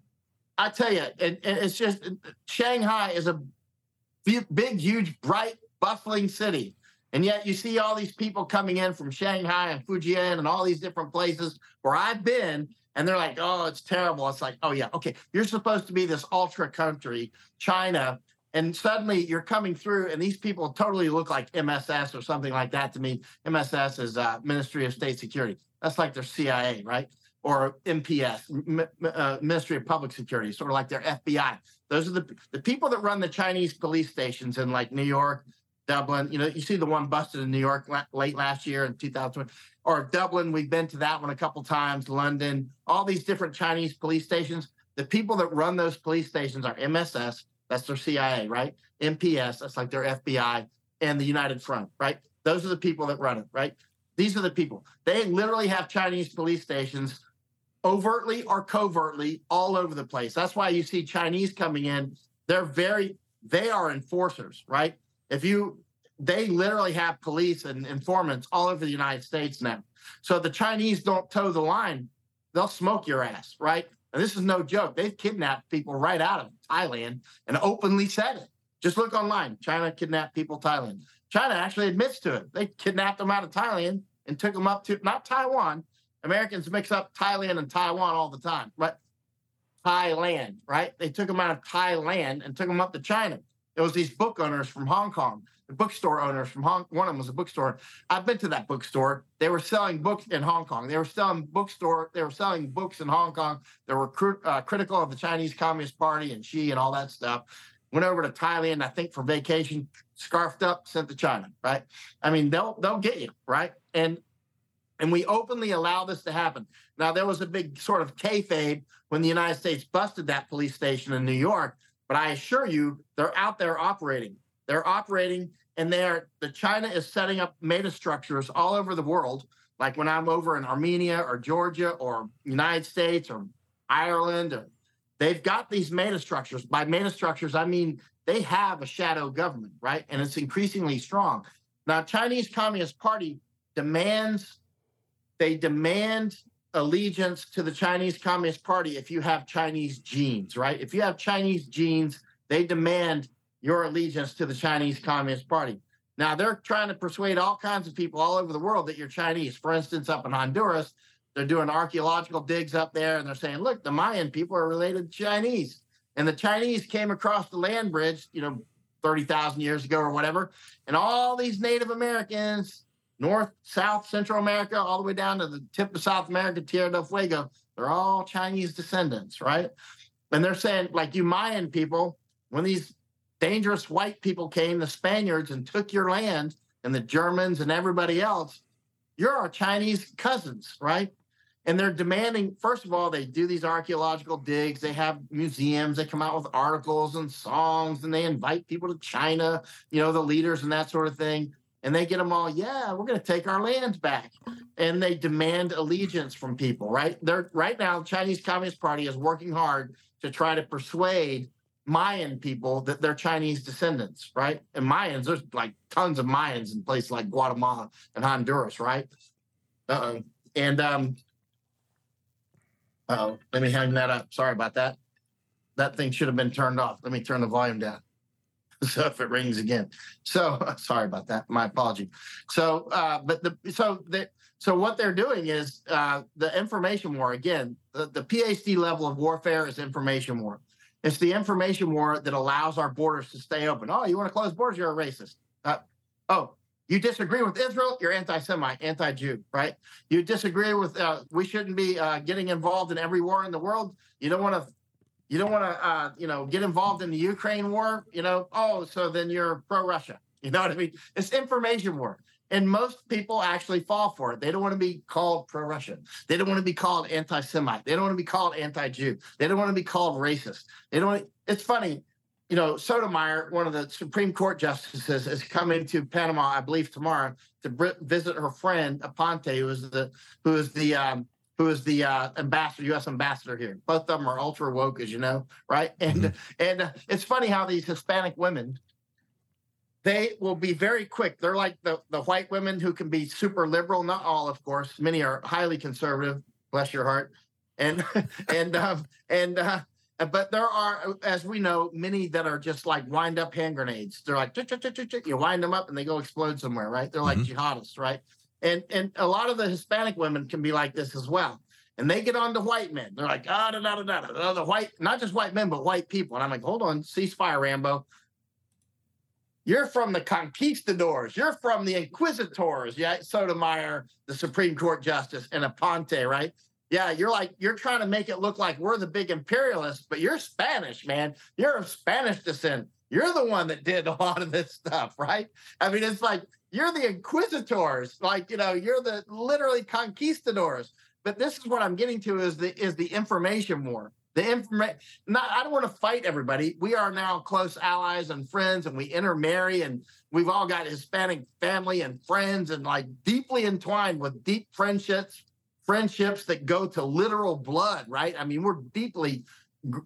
I tell you, and, and it's just Shanghai is a big, huge, bright, bustling city. And yet you see all these people coming in from Shanghai and Fujian and all these different places where I've been, and they're like, oh, it's terrible. It's like, oh, yeah, okay, you're supposed to be this ultra country, China, and suddenly you're coming through, and these people totally look like MSS or something like that to me. MSS is uh, Ministry of State Security. That's like their CIA, right? Or MPS, M- uh, Ministry of Public Security, sort of like their FBI. Those are the the people that run the Chinese police stations in like New York, Dublin. You know, you see the one busted in New York la- late last year in 2020, or Dublin. We've been to that one a couple times. London, all these different Chinese police stations. The people that run those police stations are MSS, that's their CIA, right? MPS, that's like their FBI, and the United Front, right? Those are the people that run it, right? These are the people. They literally have Chinese police stations overtly or covertly all over the place. That's why you see Chinese coming in. They're very, they are enforcers, right? If you, they literally have police and informants all over the United States now. So the Chinese don't toe the line, they'll smoke your ass, right? And this is no joke. They've kidnapped people right out of Thailand and openly said it. Just look online. China kidnapped people, Thailand. China actually admits to it. They kidnapped them out of Thailand and took them up to not Taiwan. Americans mix up Thailand and Taiwan all the time, but Thailand, right? They took them out of Thailand and took them up to China. It was these book owners from Hong Kong, the bookstore owners from Hong. One of them was a bookstore. I've been to that bookstore. They were selling books in Hong Kong. They were selling bookstore. They were selling books in Hong Kong. They were cr- uh, critical of the Chinese Communist Party and Xi and all that stuff. Went over to Thailand, I think, for vacation. Scarfed up, sent to China. Right? I mean, they'll they'll get you right. And and we openly allow this to happen. Now, there was a big sort of kayfabe when the United States busted that police station in New York but I assure you, they're out there operating. They're operating, and they're the China is setting up meta structures all over the world. Like when I'm over in Armenia or Georgia or United States or Ireland, or, they've got these meta structures. By meta structures, I mean they have a shadow government, right? And it's increasingly strong. Now, Chinese Communist Party demands they demand allegiance to the Chinese Communist Party if you have Chinese genes, right? If you have Chinese genes, they demand your allegiance to the Chinese Communist Party. Now, they're trying to persuade all kinds of people all over the world that you're Chinese. For instance, up in Honduras, they're doing archaeological digs up there and they're saying, look, the Mayan people are related to Chinese. And the Chinese came across the land bridge, you know, 30,000 years ago or whatever. And all these Native Americans North, South, Central America, all the way down to the tip of South America, Tierra del Fuego. They're all Chinese descendants, right? And they're saying, like you Mayan people, when these dangerous white people came, the Spaniards, and took your land, and the Germans and everybody else, you're our Chinese cousins, right? And they're demanding, first of all, they do these archaeological digs. They have museums. They come out with articles and songs, and they invite people to China, you know, the leaders and that sort of thing and they get them all yeah we're going to take our lands back and they demand allegiance from people right they're right now the chinese communist party is working hard to try to persuade Mayan people that they're Chinese descendants, right? And Mayans, there's like tons of Mayans in places like Guatemala and Honduras, right? Uh-oh. And um, oh, let me hang that up. Sorry about that. That thing should have been turned off. Let me turn the volume down. So if it rings again. So sorry about that. My apology. So uh, but the so the so what they're doing is uh, the information war again. The, the PhD level of warfare is information war. It's the information war that allows our borders to stay open. Oh, you want to close borders? You're a racist. Uh, oh, you disagree with Israel? You're anti-Semite, anti-Jew, right? You disagree with uh, we shouldn't be uh, getting involved in every war in the world. You don't want to you don't want to, uh, you know, get involved in the Ukraine war, you know, oh, so then you're pro Russia. You know what I mean? It's information war. And most people actually fall for it. They don't want to be called pro Russian. They don't want to be called anti Semite. They don't want to be called anti Jew. They don't want to be called racist. They don't to, it's funny. You know, Sotomayor, one of the Supreme Court justices, is coming to Panama, I believe, tomorrow to visit her friend Aponte, who is the who is the um, who is the uh, ambassador, U.S. ambassador here. Both of them are ultra woke, as you know, right? And mm-hmm. and uh, it's funny how these Hispanic women, they will be very quick. They're like the the white women who can be super liberal. Not all, of course. Many are highly conservative. Bless your heart. And and um, and uh, but there are, as we know, many that are just like wind up hand grenades. They're like you wind them up and they go explode somewhere, right? They're like mm-hmm. jihadists, right? And and a lot of the Hispanic women can be like this as well. And they get on to white men. They're like, ah, da, da, da, da, da, the white, not just white men, but white people. And I'm like, hold on, ceasefire, Rambo. You're from the conquistadors. You're from the inquisitors. Yeah, Sotomayor, the Supreme Court justice, and Aponte, right? Yeah, you're like you're trying to make it look like we're the big imperialists, but you're Spanish, man. You're of Spanish descent. You're the one that did a lot of this stuff, right? I mean, it's like you're the inquisitors, like you know, you're the literally conquistadors. But this is what I'm getting to is the is the information war. The information. Not, I don't want to fight everybody. We are now close allies and friends, and we intermarry, and we've all got Hispanic family and friends, and like deeply entwined with deep friendships, friendships that go to literal blood. Right? I mean, we're deeply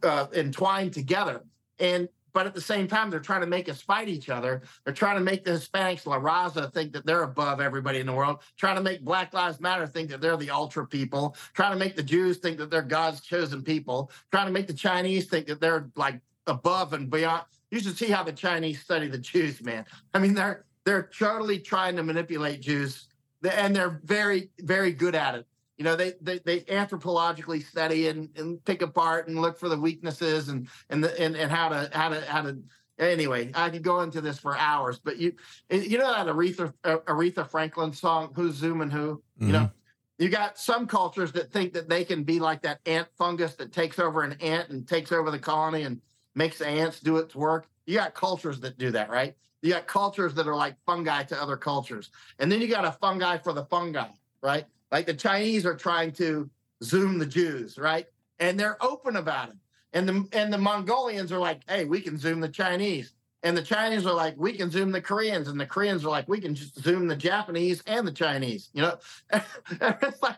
uh, entwined together, and but at the same time, they're trying to make us fight each other. They're trying to make the Hispanics, La Raza, think that they're above everybody in the world. Trying to make Black Lives Matter think that they're the ultra people. Trying to make the Jews think that they're God's chosen people. Trying to make the Chinese think that they're like above and beyond. You should see how the Chinese study the Jews, man. I mean, they're they're totally trying to manipulate Jews, and they're very very good at it you know they they, they anthropologically study and, and pick apart and look for the weaknesses and and the, and, and how to how to how to anyway i could go into this for hours but you you know that aretha uh, aretha franklin song who's zooming who? Mm-hmm. you know you got some cultures that think that they can be like that ant fungus that takes over an ant and takes over the colony and makes the ants do its work. You got cultures that do that right? You got cultures that are like fungi to other cultures. And then you got a fungi for the fungi right like the Chinese are trying to zoom the Jews, right? And they're open about it. And the and the Mongolians are like, hey, we can zoom the Chinese. And the Chinese are like, we can zoom the Koreans, and the Koreans are like, we can just zoom the Japanese and the Chinese. You know, it's like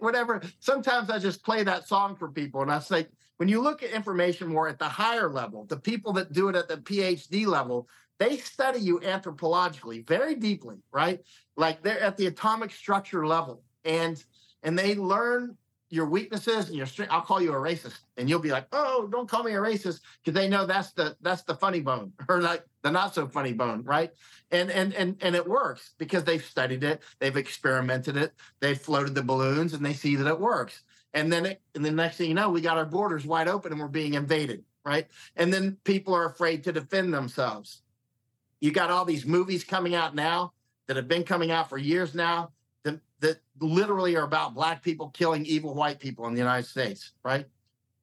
whatever. Sometimes I just play that song for people, and I say, when you look at information more at the higher level, the people that do it at the PhD level, they study you anthropologically very deeply, right? Like they're at the atomic structure level and and they learn your weaknesses and your strength. I'll call you a racist, and you'll be like, "Oh, don't call me a racist," because they know that's the that's the funny bone or like the not so funny bone, right? And and and and it works because they've studied it, they've experimented it, they've floated the balloons, and they see that it works. And then it, and the next thing you know, we got our borders wide open and we're being invaded, right? And then people are afraid to defend themselves. You got all these movies coming out now that have been coming out for years now that, literally are about black people killing evil white people in the United States, right?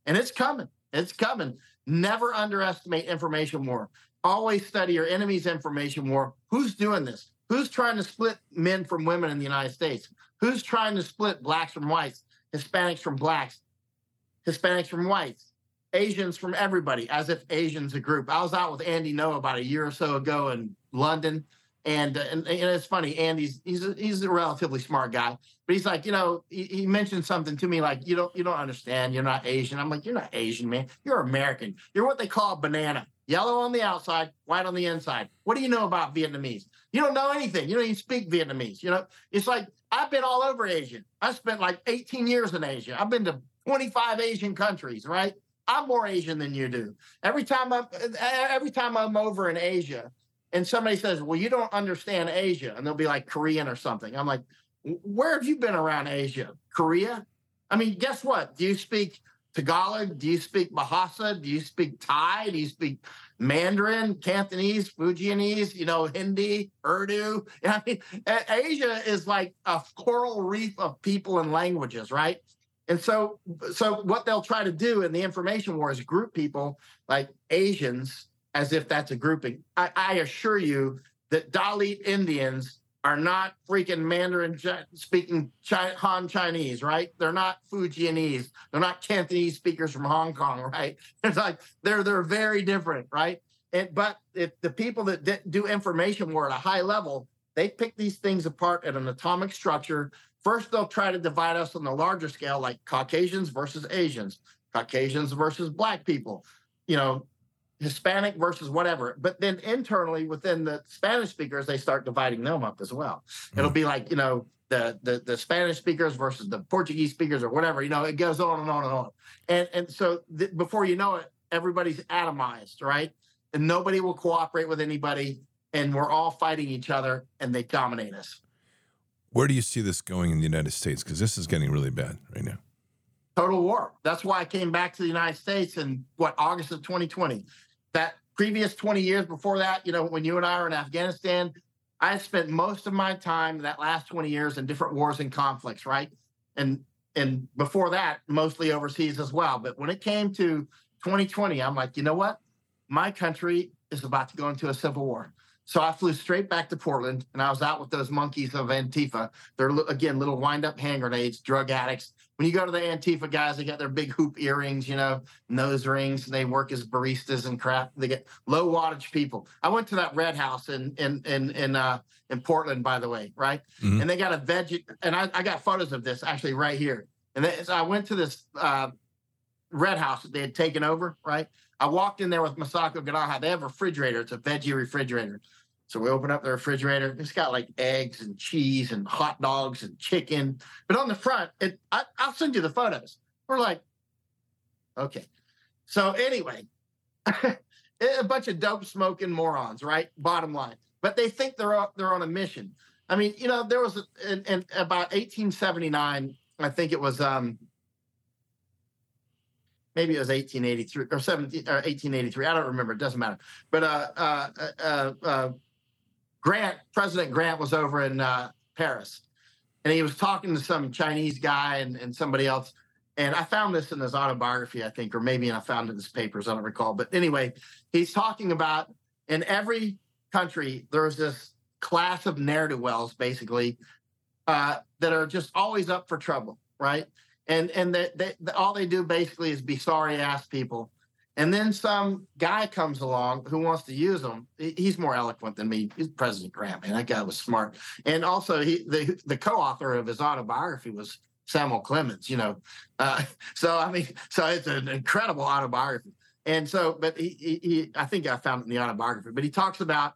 And it's coming. It's coming. Never underestimate information war. Always study your enemy's information war. Who's doing this? Who's trying to split men from women in the United States? Who's trying to split blacks from whites, Hispanics from blacks, Hispanics from whites, Asians from everybody, as if Asians a group. I was out with Andy Ngo about a year or so ago in London, And, uh, and and it's funny. Andy's he's a, he's a relatively smart guy, but he's like, you know, he, he mentioned something to me like, you don't you don't understand. You're not Asian. I'm like, you're not Asian, man. You're American. You're what they call a banana. Yellow on the outside, white on the inside. What do you know about Vietnamese? You don't know anything. You don't even speak Vietnamese. You know, it's like I've been all over Asia. I spent like 18 years in Asia. I've been to 25 Asian countries, right? I'm more Asian than you do. Every time I'm every time I'm over in Asia, and somebody says, "Well, you don't understand Asia," and they'll be like Korean or something. I'm like, "Where have you been around Asia? Korea?" I mean, guess what? Do you speak Tagalog? Do you speak Bahasa? Do you speak Thai? Do you speak Mandarin, Cantonese, Fujianese? You know, Hindi, Urdu. I mean, Asia is like a coral reef of people and languages, right? And so, so what they'll try to do in the information war is group people like Asians as if that's a grouping. I, I assure you that Dalit Indians are not freaking Mandarin speaking Han Chinese, right? They're not Fujianese. They're not Cantonese speakers from Hong Kong, right? It's like they're they're very different, right? And, but if the people that do information war at a high level, they pick these things apart at an atomic structure. First, they'll try to divide us on the larger scale, like Caucasians versus Asians, Caucasians versus Black people. You know, Hispanic versus whatever. But then internally within the Spanish speakers, they start dividing them up as well. Mm-hmm. It'll be like, you know, the, the the Spanish speakers versus the Portuguese speakers or whatever, you know, it goes on and on and on. And and so th- before you know it, everybody's atomized, right? And nobody will cooperate with anybody and we're all fighting each other and they dominate us. Where do you see this going in the United States? Because this is getting really bad right now. Total war. That's why I came back to the United States in what August of 2020 that previous 20 years before that, you know, when you and I were in Afghanistan, I spent most of my time that last 20 years in different wars and conflicts, right? And and before that, mostly overseas as well. But when it came to 2020, I'm like, you know what? My country is about to go into a civil war. So I flew straight back to Portland and I was out with those monkeys of Antifa. They're, again, little wind up hand grenades, drug addicts. When you go to the Antifa guys, they got their big hoop earrings, you know, nose rings. and They work as baristas and crap. They get low wattage people. I went to that red house in in in in uh, in Portland, by the way, right? Mm-hmm. And they got a veg, and I, I got photos of this actually right here. And they, so I went to this uh, red house that they had taken over, right? I walked in there with Masako Ganaha. They have a refrigerator. It's a veggie refrigerator. So we open up the refrigerator. It's got like eggs and cheese and hot dogs and chicken. But on the front, it I, will send you the photos. We're like, okay. So anyway, a bunch of dope smoking morons, right? Bottom line. But they think they're they're on a mission. I mean, you know, there was a, in, in about 1879, I think it was um maybe it was 1883 or 17 or 1883. I don't remember. It doesn't matter. But uh, uh, uh, uh Grant, President Grant was over in uh, Paris and he was talking to some Chinese guy and, and somebody else. And I found this in his autobiography, I think, or maybe I found it in his papers. I don't recall. But anyway, he's talking about in every country, there's this class of ne'er do wells, basically, uh, that are just always up for trouble, right? And and that all they do basically is be sorry ass people and then some guy comes along who wants to use them. He's more eloquent than me. He's President Grant, man. That guy was smart. And also, he the, the co-author of his autobiography was Samuel Clemens. You know, uh, so I mean, so it's an incredible autobiography. And so, but he, he, he, I think I found it in the autobiography. But he talks about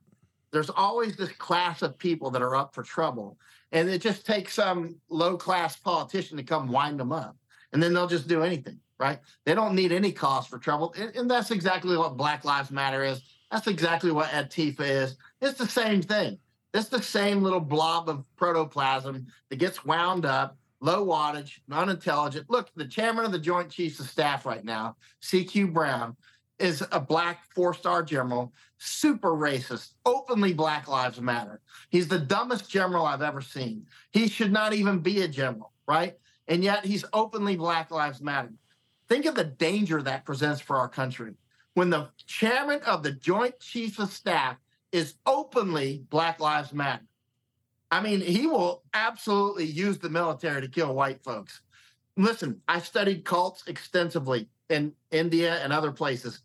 there's always this class of people that are up for trouble, and it just takes some low class politician to come wind them up, and then they'll just do anything right? They don't need any cause for trouble. And, and that's exactly what Black Lives Matter is. That's exactly what Antifa is. It's the same thing. It's the same little blob of protoplasm that gets wound up, low wattage, unintelligent. Look, the chairman of the Joint Chiefs of Staff right now, CQ Brown, is a black four star general, super racist, openly Black Lives Matter. He's the dumbest general I've ever seen. He should not even be a general, right? And yet he's openly Black Lives Matter. Think of the danger that presents for our country when the chairman of the Joint Chiefs of Staff is openly Black Lives Matter. I mean, he will absolutely use the military to kill white folks. Listen, I studied cults extensively in India and other places.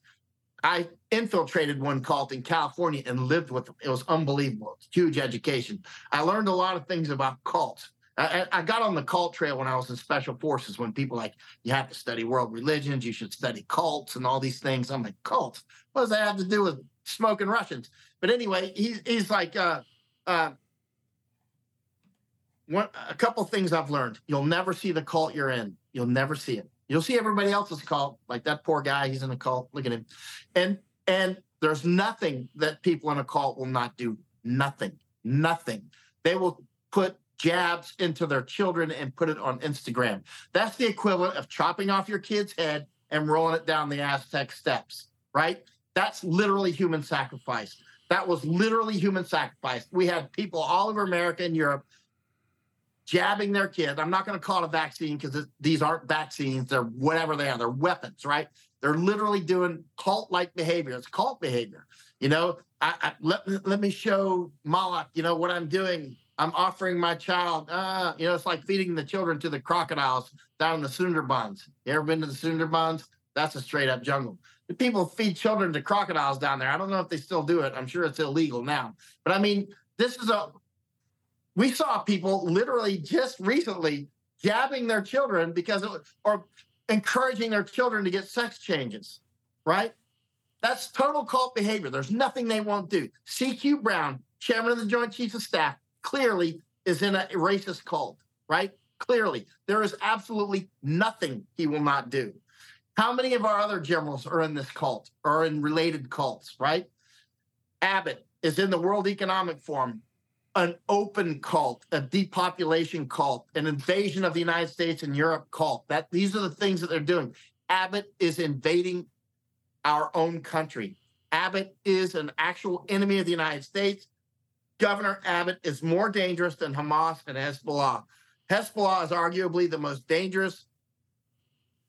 I infiltrated one cult in California and lived with them. It was unbelievable. Huge education. I learned a lot of things about cults. I, I, got on the cult trail when I was in special forces. When people like you have to study world religions, you should study cults and all these things. I'm like, cults? What does that have to do with smoking Russians? But anyway, he's he's like, uh, uh, one a couple things I've learned. You'll never see the cult you're in. You'll never see it. You'll see everybody else's cult, like that poor guy. He's in a cult. Look at him, and and there's nothing that people in a cult will not do. Nothing. Nothing. They will put jabs into their children and put it on Instagram. That's the equivalent of chopping off your kid's head and rolling it down the Aztec steps, right? That's literally human sacrifice. That was literally human sacrifice. We had people all over America and Europe jabbing their kids. I'm not going to call it a vaccine because these aren't vaccines. They're whatever they are. They're weapons, right? They're literally doing cult-like behavior. It's cult behavior. You know, I, I, let, let me show Moloch, you know, what I'm doing I'm offering my child, uh, you know, it's like feeding the children to the crocodiles down in the Sundarbans. You ever been to the Sundarbans? That's a straight up jungle. The people feed children to crocodiles down there. I don't know if they still do it. I'm sure it's illegal now. But I mean, this is a, we saw people literally just recently jabbing their children because it or encouraging their children to get sex changes, right? That's total cult behavior. There's nothing they won't do. CQ Brown, chairman of the Joint Chiefs of Staff, clearly is in a racist cult, right? Clearly, there is absolutely nothing he will not do. How many of our other generals are in this cult or in related cults, right? Abbott is in the World Economic Forum, an open cult, a depopulation cult, an invasion of the United States and Europe cult. That these are the things that they're doing. Abbott is invading our own country. Abbott is an actual enemy of the United States. Governor Abbott is more dangerous than Hamas and Hezbollah. Hezbollah is arguably the most dangerous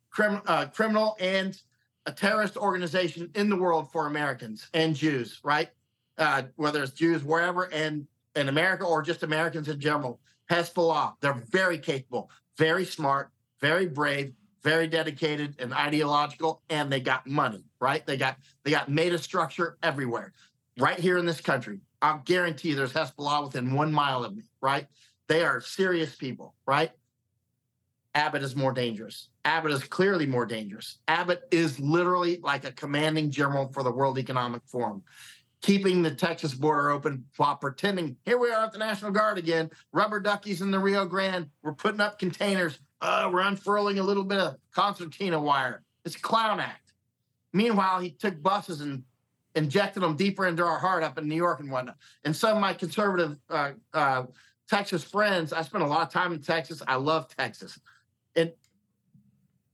crim, uh, criminal and a terrorist organization in the world for Americans and Jews, right? Uh, whether it's Jews wherever and in America or just Americans in general. Hezbollah, they're very capable, very smart, very brave, very dedicated and ideological, and they got money, right? They got they got meta structure everywhere, right here in this country. I'll guarantee there's Hezbollah within one mile of me, right? They are serious people, right? Abbott is more dangerous. Abbott is clearly more dangerous. Abbott is literally like a commanding general for the World Economic Forum, keeping the Texas border open while pretending, here we are at the National Guard again, rubber duckies in the Rio Grande. We're putting up containers. Uh, we're unfurling a little bit of concertina wire. It's a clown act. Meanwhile, he took buses and injected them deeper into our heart up in New York and whatnot. And some of my conservative uh, uh, Texas friends, I spent a lot of time in Texas. I love Texas, and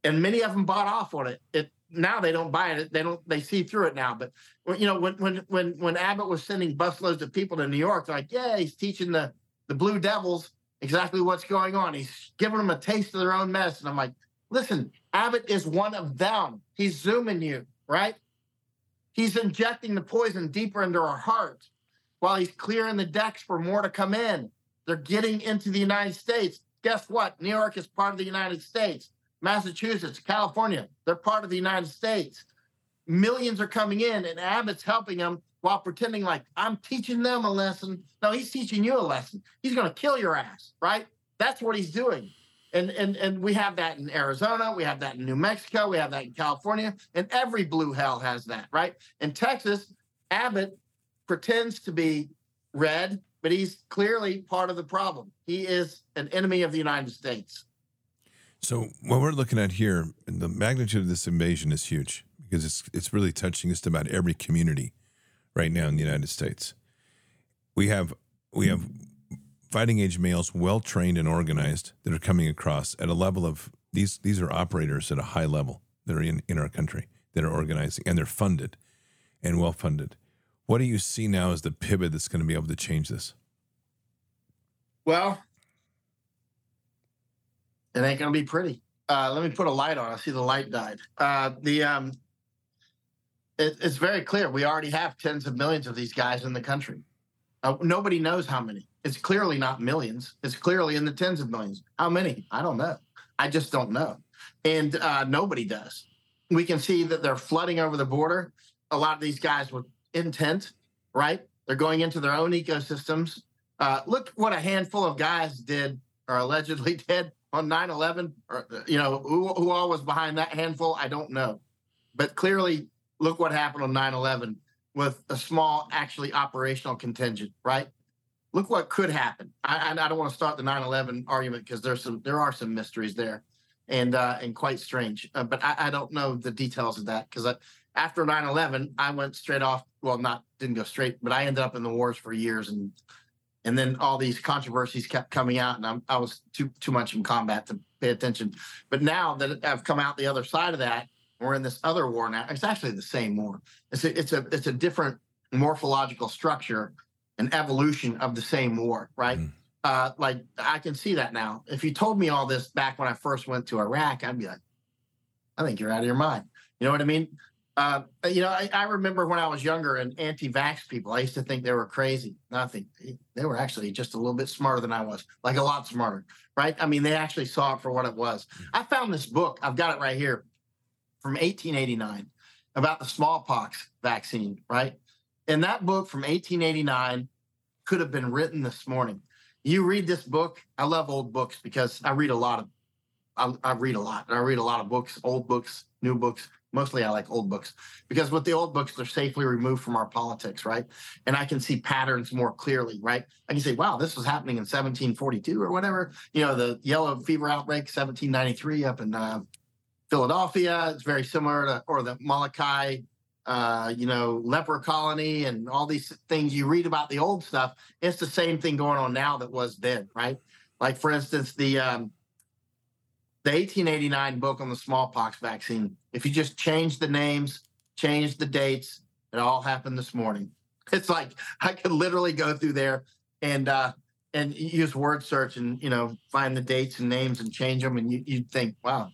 and many of them bought off on it. It now they don't buy it. They don't. They see through it now. But you know, when when when when Abbott was sending busloads of people to New York, they're like, yeah, he's teaching the the Blue Devils exactly what's going on. He's giving them a taste of their own medicine. I'm like, listen, Abbott is one of them. He's zooming you, right? He's injecting the poison deeper into our heart while he's clearing the decks for more to come in. They're getting into the United States. Guess what? New York is part of the United States. Massachusetts, California, they're part of the United States. Millions are coming in, and Abbott's helping them while pretending like I'm teaching them a lesson. No, he's teaching you a lesson. He's going to kill your ass, right? That's what he's doing. And, and and we have that in Arizona, we have that in New Mexico, we have that in California, and every blue hell has that, right? In Texas, Abbott pretends to be red, but he's clearly part of the problem. He is an enemy of the United States. So what we're looking at here, the magnitude of this invasion is huge because it's it's really touching just about every community right now in the United States. We have we have fighting age males, well trained and organized, that are coming across at a level of these. These are operators at a high level that are in, in our country that are organizing and they're funded and well funded. What do you see now as the pivot that's going to be able to change this? Well, it ain't going to be pretty. Uh, let me put a light on. I see the light died. Uh, the um, it, it's very clear. We already have tens of millions of these guys in the country. Uh, nobody knows how many. It's clearly not millions. It's clearly in the tens of millions. How many? I don't know. I just don't know. And uh, nobody does. We can see that they're flooding over the border. a lot of these guys with intent, right? They're going into their own ecosystems. Uh, look what a handful of guys did or allegedly did on 9-11 you know who, who all was behind that handful i don't know but clearly look what happened on 9-11 with a small actually operational contingent right look what could happen i, I don't want to start the 9-11 argument because there's some there are some mysteries there and uh, and quite strange uh, but I, I, don't know the details of that because after 9-11 i went straight off well not didn't go straight but i ended up in the wars for years and and then all these controversies kept coming out, and I'm, i was too too much in combat to pay attention. But now that I've come out the other side of that, we're in this other war now. It's actually the same war. It's a it's a it's a different morphological structure and evolution of the same war, right? Mm. Uh, like I can see that now. If you told me all this back when I first went to Iraq, I'd be like, I think you're out of your mind. You know what I mean? Uh, you know, I, I, remember when I was younger and anti-vax people, I used to think they were crazy. Nothing. They were actually just a little bit smarter than I was, like a lot smarter, right? I mean, they actually saw it for what it was. Mm. I found this book. I've got it right here from 1889 about the smallpox vaccine, right? And that book from 1889 could have been written this morning. You read this book. I love old books because I read a lot of, I, I read a lot. I read a lot of books, old books, new books mostly I like old books because with the old books, they're safely removed from our politics, right? And I can see patterns more clearly, right? I can say, wow, this was happening in 1742 or whatever. You know, the yellow fever outbreak, 1793 up in uh, Philadelphia. It's very similar to, or the Molokai, uh, you know, leper colony and all these things you read about the old stuff. It's the same thing going on now that was then, right? Like, for instance, the, um, the 1889 book on the smallpox vaccine, if you just change the names, change the dates, it all happened this morning. It's like I could literally go through there and uh, and use word search and you know find the dates and names and change them, and you, you'd think, wow,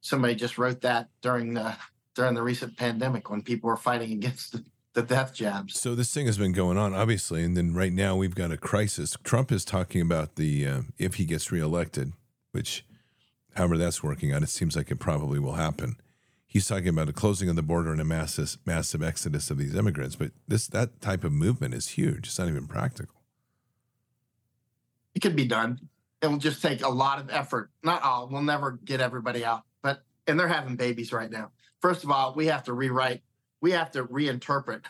somebody just wrote that during the during the recent pandemic when people were fighting against the, the death jabs. So this thing has been going on, obviously, and then right now we've got a crisis. Trump is talking about the uh, if he gets reelected, which however that's working out, it seems like it probably will happen. He's talking about a closing of the border and a massive, massive exodus of these immigrants. But this that type of movement is huge. It's not even practical. It could be done. It will just take a lot of effort. Not all. We'll never get everybody out. But and they're having babies right now. First of all, we have to rewrite. We have to reinterpret,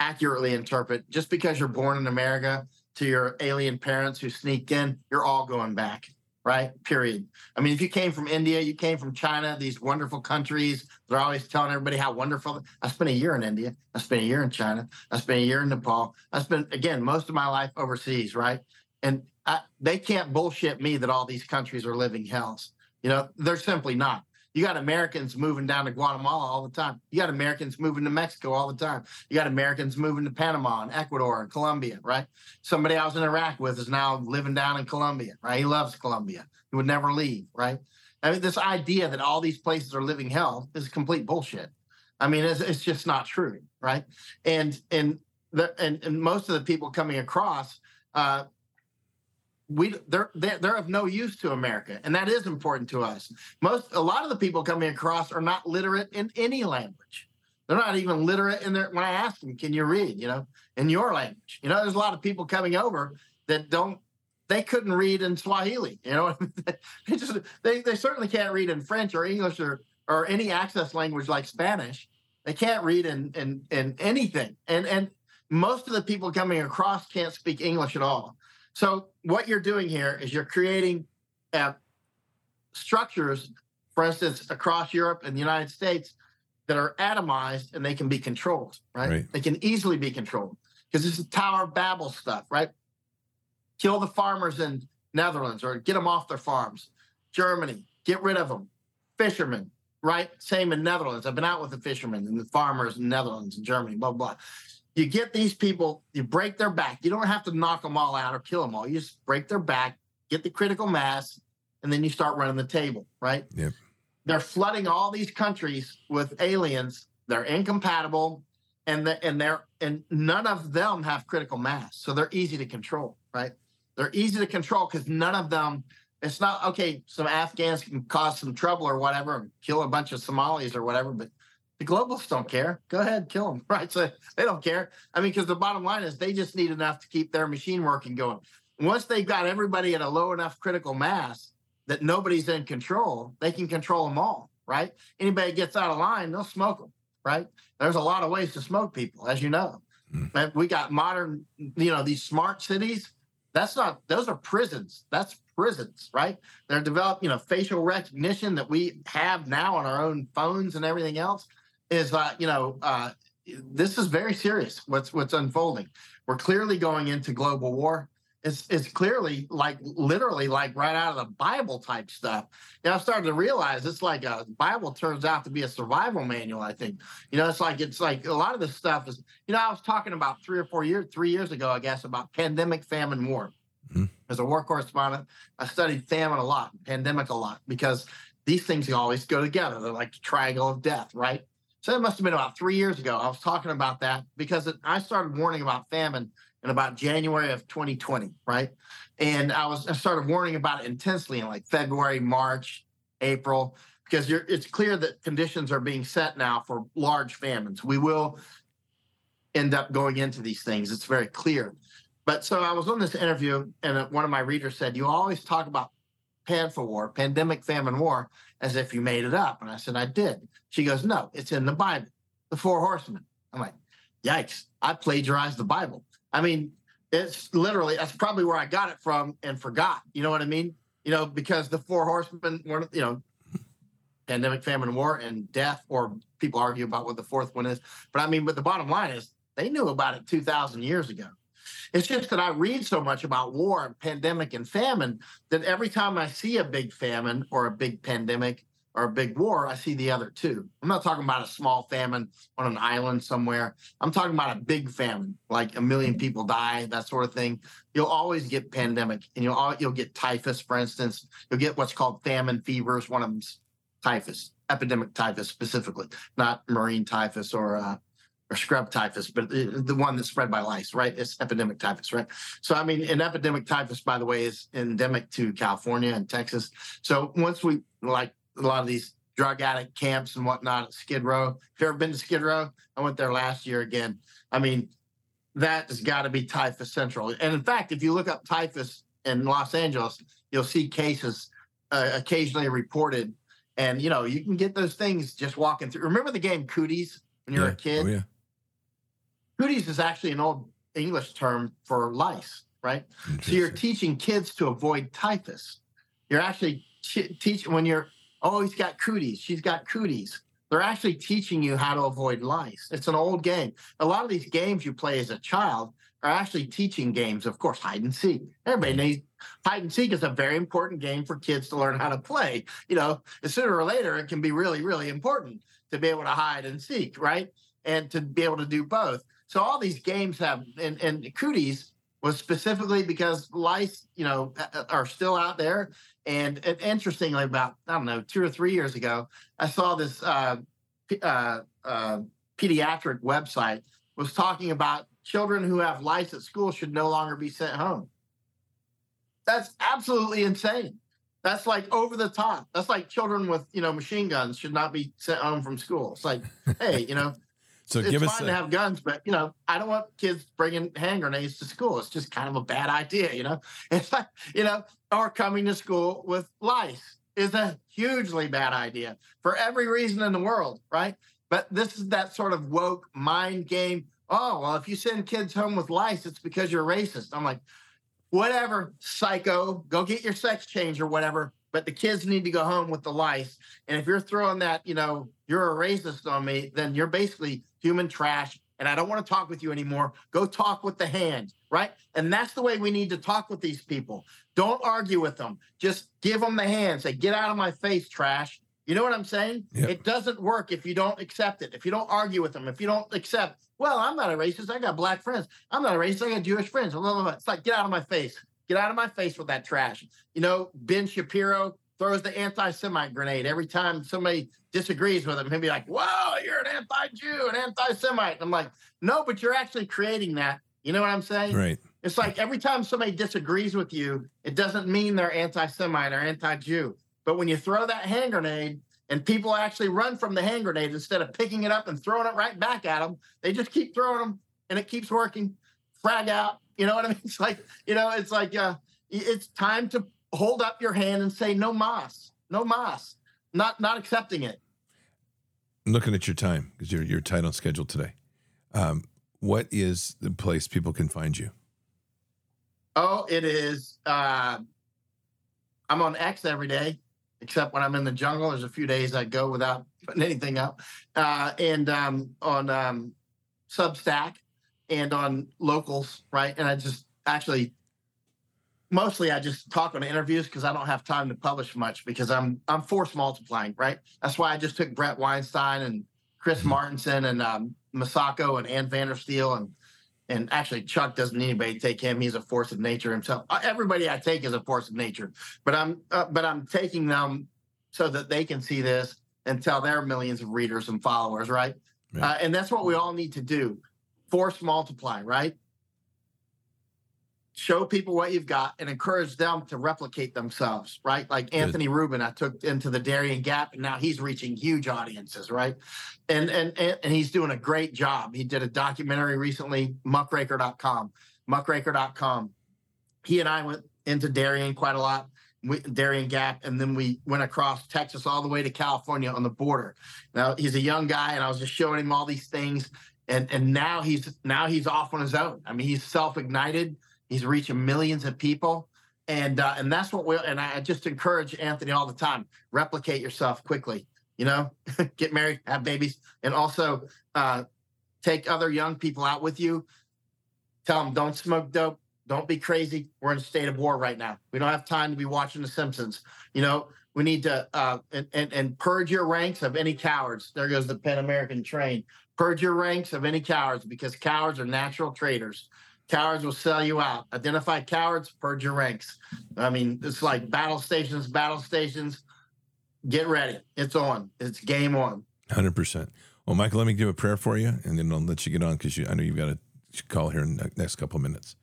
accurately interpret. Just because you're born in America to your alien parents who sneaked in, you're all going back right? Period. I mean, if you came from India, you came from China, these wonderful countries, they're always telling everybody how wonderful. I spent a year in India. I spent a year in China. I spent a year in Nepal. I spent, again, most of my life overseas, right? And I, they can't bullshit me that all these countries are living hells. You know, they're simply not. You got Americans moving down to Guatemala all the time. You got Americans moving to Mexico all the time. You got Americans moving to Panama and Ecuador and Colombia, right? Somebody I was in Iraq with is now living down in Colombia, right? He loves Colombia. He would never leave, right? I mean, this idea that all these places are living hell is complete bullshit. I mean, it's, it's just not true, right? And and the and, and most of the people coming across, uh, we they're, they're they're of no use to America, and that is important to us. Most a lot of the people coming across are not literate in any language. They're not even literate in their. When I ask them, "Can you read?" You know, in your language. You know, there's a lot of people coming over that don't. They couldn't read in Swahili. You know, they just they, they certainly can't read in French or English or or any access language like Spanish. They can't read in in in anything, and and most of the people coming across can't speak English at all. So what you're doing here is you're creating uh, structures, for instance, across Europe and the United States that are atomized and they can be controlled, right? right. They can easily be controlled because this is Tower of Babel stuff, right? Kill the farmers in Netherlands or get them off their farms. Germany, get rid of them. Fishermen, right? Same in Netherlands. I've been out with the fishermen and the farmers in Netherlands and Germany, blah, blah you get these people, you break their back. You don't have to knock them all out or kill them all. You just break their back, get the critical mass, and then you start running the table, right? Yep. They're flooding all these countries with aliens. They're incompatible, and the, and they're and none of them have critical mass, so they're easy to control, right? They're easy to control because none of them. It's not okay. Some Afghans can cause some trouble or whatever, and kill a bunch of Somalis or whatever, but The globalists don't care. Go ahead, kill them. Right? So they don't care. I mean, because the bottom line is they just need enough to keep their machine working going. Once they've got everybody at a low enough critical mass that nobody's in control, they can control them all. Right? Anybody gets out of line, they'll smoke them. Right? There's a lot of ways to smoke people, as you know. Mm. We got modern, you know, these smart cities. That's not; those are prisons. That's prisons, right? They're developed, you know, facial recognition that we have now on our own phones and everything else is, that you know, uh, this is very serious. What's what's unfolding? We're clearly going into global war. It's it's clearly like literally like right out of the Bible type stuff. You know, I started to realize it's like a Bible turns out to be a survival manual. I think. You know, it's like it's like a lot of this stuff is. You know, I was talking about three or four years, three years ago, I guess, about pandemic, famine, war. Mm-hmm. As a war correspondent, I studied famine a lot, pandemic a lot, because these things always go together. They're like the triangle of death, right? So it must have been about three years ago. I was talking about that because it, I started warning about famine in about January of 2020, right? And I was I started warning about it intensely in like February, March, April, because it's clear that conditions are being set now for large famines. We will end up going into these things. It's very clear. But so I was on this interview, and one of my readers said, "You always talk about PANFA war, pandemic famine war, as if you made it up." And I said, "I did." She goes, "No, it's in the Bible, the four horsemen." I'm like, "Yikes! I plagiarized the Bible." I mean, it's literally that's probably where I got it from and forgot. You know what I mean? You know, because the four horsemen were, you know, pandemic, famine, war, and death, or people argue about what the fourth one is. But I mean, but the bottom line is they knew about it 2,000 years ago. It's just that I read so much about war and pandemic and famine that every time I see a big famine or a big pandemic or a big war, I see the other two. I'm not talking about a small famine on an island somewhere. I'm talking about a big famine, like a million people die, that sort of thing. You'll always get pandemic, and you'll you'll get typhus, for instance. You'll get what's called famine fevers. One of them's typhus, epidemic typhus specifically, not murine typhus or uh, or scrub typhus, but the one that's spread by lice, right? It's epidemic typhus, right? So, I mean, an epidemic typhus, by the way, is endemic to California and Texas. So, once we like a lot of these drug addict camps and whatnot at Skid Row, if you've ever been to Skid Row, I went there last year again. I mean, that has got to be typhus central. And in fact, if you look up typhus in Los Angeles, you'll see cases uh, occasionally reported. And, you know, you can get those things just walking through. Remember the game Cooties when you were yeah. a kid? Oh, yeah. Cooties is actually an old English term for lice, right? So you're teaching kids to avoid typhus. You're actually ch- teaching when you're, oh, he's got cooties, she's got cooties. They're actually teaching you how to avoid lice. It's an old game. A lot of these games you play as a child are actually teaching games. Of course, hide and seek. Everybody mm. knows hide and seek is a very important game for kids to learn how to play. You know, sooner or later, it can be really, really important to be able to hide and seek, right? And to be able to do both. So all these games have, and, and cooties was specifically because lice, you know, are still out there. And, and interestingly, about I don't know, two or three years ago, I saw this uh, uh, uh, pediatric website was talking about children who have lice at school should no longer be sent home. That's absolutely insane. That's like over the top. That's like children with you know machine guns should not be sent home from school. It's like, hey, you know, so it's give fine us a, to have guns, but you know, I don't want kids bringing hand grenades to school. It's just kind of a bad idea, you know. It's like you know, or coming to school with lice is a hugely bad idea for every reason in the world, right? But this is that sort of woke mind game. Oh well, if you send kids home with lice, it's because you're racist. I'm like, whatever, psycho. Go get your sex change or whatever but the kids need to go home with the lice. And if you're throwing that, you know, you're a racist on me, then you're basically human trash. And I don't want to talk with you anymore. Go talk with the hand, right? And that's the way we need to talk with these people. Don't argue with them. Just give them the hand. Say, get out of my face, trash. You know what I'm saying? Yep. It doesn't work if you don't accept it. If you don't argue with them, if you don't accept, well, I'm not a racist. I got black friends. I'm not a racist. I got Jewish friends. Blah, blah, blah. It's like, get out of my face. Get out of my face with that trash. You know, Ben Shapiro throws the anti-Semite grenade every time somebody disagrees with him. He'll be like, "Whoa, you're an anti-Jew, an anti-Semite." I'm like, "No, but you're actually creating that." You know what I'm saying? right. It's like every time somebody disagrees with you, it doesn't mean they're anti-Semite or anti-Jew. But when you throw that hand grenade, and people actually run from the hand grenade instead of picking it up and throwing it right back at them. They just keep throwing them, and it keeps working. Frag out. You know what I mean? It's like you know, it's like uh, it's time to hold up your hand and say no mas, no mas, not not accepting it. I'm looking at your time because you're you're tight on schedule today. Um, what is the place people can find you? Oh, it is. Uh, I'm on X every day, except when I'm in the jungle. There's a few days I go without putting anything up, uh, and um, on um, Substack and on locals, right? And I just actually, mostly I just talk on interviews because I don't have time to publish much because I'm I'm force multiplying, right? That's why I just took Bret Weinstein and Chris Mm-hmm. Martenson and um, Masako and Ann Vandersteel and and actually Chuck doesn't need anybody to take him. He's a force of nature himself. Uh, Everybody I take is a force of nature, but I'm uh, but I'm taking them so that they can see this and tell their millions of readers and followers, right? Right. Uh, and that's what we all need to do. Force multiply, right? Show people what you've got and encourage them to replicate themselves, right? Like Anthony Rubin, I took into the Darien Gap, and now he's reaching huge audiences, right? And and and, and he's doing a great job. He did a documentary recently, muckraker.com, muckraker.com. He and I went into Darien quite a lot, we- Darien Gap, and then we went across Texas all the way to California on the border. Now he's a young guy, and I was just showing him all these things, and and now he's now he's off on his own. I mean, he's self ignited. He's reaching millions of people, and uh, and that's what we. And I just encourage Anthony all the time: replicate yourself quickly. You know, get married, have babies, and also uh, take other young people out with you. Tell them don't smoke dope. Don't be crazy. We're in a state of war right now. We don't have time to be watching The Simpsons. You know, we need to uh, and, and and purge your ranks of any cowards. There goes the Pan American train. Purge your ranks of any cowards because cowards are natural traitors. Cowards will sell you out. Identify cowards, purge your ranks. I mean, it's like battle stations, battle stations. Get ready. It's on. It's game on. Hundred percent. Well, Michael, let me do a prayer for you, and then I'll let you get on because I know you've got a call here in the next couple of minutes.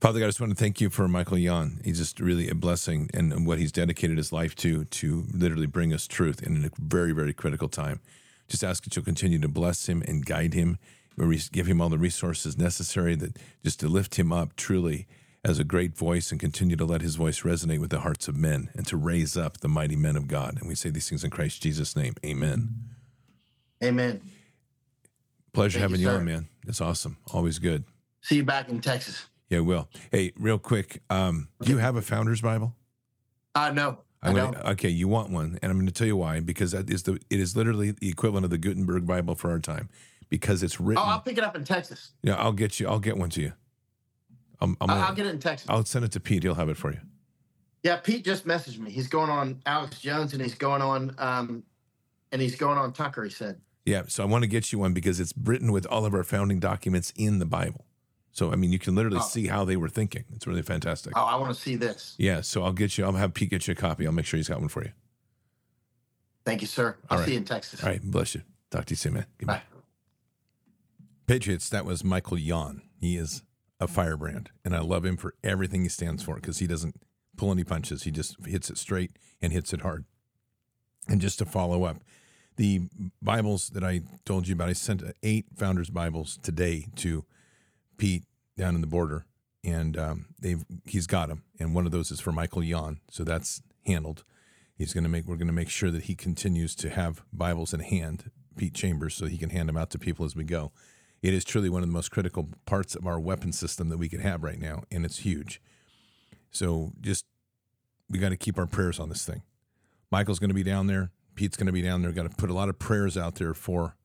Father God, I just want to thank you for Michael Yon. He's just really a blessing and what he's dedicated his life to, to literally bring us truth in a very, very critical time. Just ask that you'll continue to bless him and guide him, give him all the resources necessary that just to lift him up truly as a great voice and continue to let his voice resonate with the hearts of men and to raise up the mighty men of God. And we say these things in Christ Jesus' name. Amen. Amen. Pleasure Thank having you, you on, man. It's awesome. Always good. See you back in Texas. Yeah, will. Hey, real quick, um, do you have a Founder's Bible? Uh no, I don't. okay, you want one, and I'm going to tell you why. Because that is the it is literally the equivalent of the Gutenberg Bible for our time, because it's written. Oh. I'll pick it up in Texas. yeah, I'll get you. I'll get one to you. I'm, I'm I'll, I'll get it in Texas. I'll send it to Pete. He'll have it for you. Yeah, Pete just messaged me. He's going on Alex Jones and he's going on um and he's going on Tucker, he said. Yeah, so I want to get you one because it's written with all of our founding documents in the Bible. So I mean, you can literally Oh. see how they were thinking. It's really fantastic. Oh, I want to see this. Yeah, so I'll get you. I'll have Pete get you a copy. I'll make sure he's got one for you. Thank you, sir. I'll All right. see you in Texas. All right, bless you. Talk to you soon, man. Goodbye. Bye. Patriots, that was Michael Yon. He is a firebrand, and I love him for everything he stands for because he doesn't pull any punches. He just hits it straight and hits it hard. And just to follow up, the Bibles that I told you about, I sent eight Founders Bibles today to Pete down in the border, and um, they've he's got them, and one of those is for Michael Yon, so that's handled. He's going to make we're going to make sure that he continues to have Bibles in hand, Pete Chambers, so he can hand them out to people as we go. It is truly one of the most critical parts of our weapon system that we can have right now, and it's huge. So just we got to keep our prayers on this thing. Michael's going to be down there. Pete's going to be down there. Got to put a lot of prayers out there for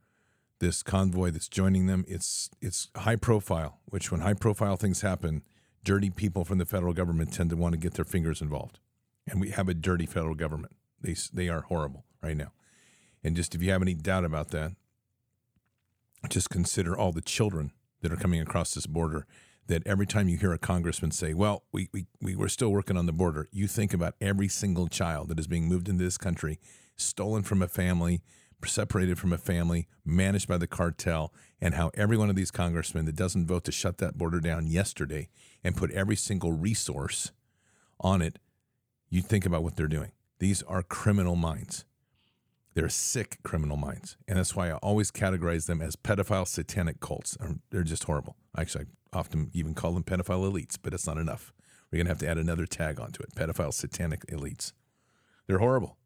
this convoy that's joining them. It's it's high profile, which when high profile things happen, dirty people from the federal government tend to want to get their fingers involved, and we have a dirty federal government. They they are horrible right now, and just if you have any doubt about that, just consider all the children that are coming across this border. That every time you hear a congressman say, "Well, we we we we're still working on the border," you think about every single child that is being moved into this country, stolen from a family, separated from a family, managed by the cartel, and how every one of these congressmen that doesn't vote to shut that border down yesterday and put every single resource on it, you think about what they're doing. These are criminal minds. They're sick criminal minds. And that's why I always categorize them as pedophile satanic cults. Um, They're just horrible. Actually, I often even call them pedophile elites, but it's not enough. We're going to have to add another tag onto it pedophile satanic elites. They're horrible.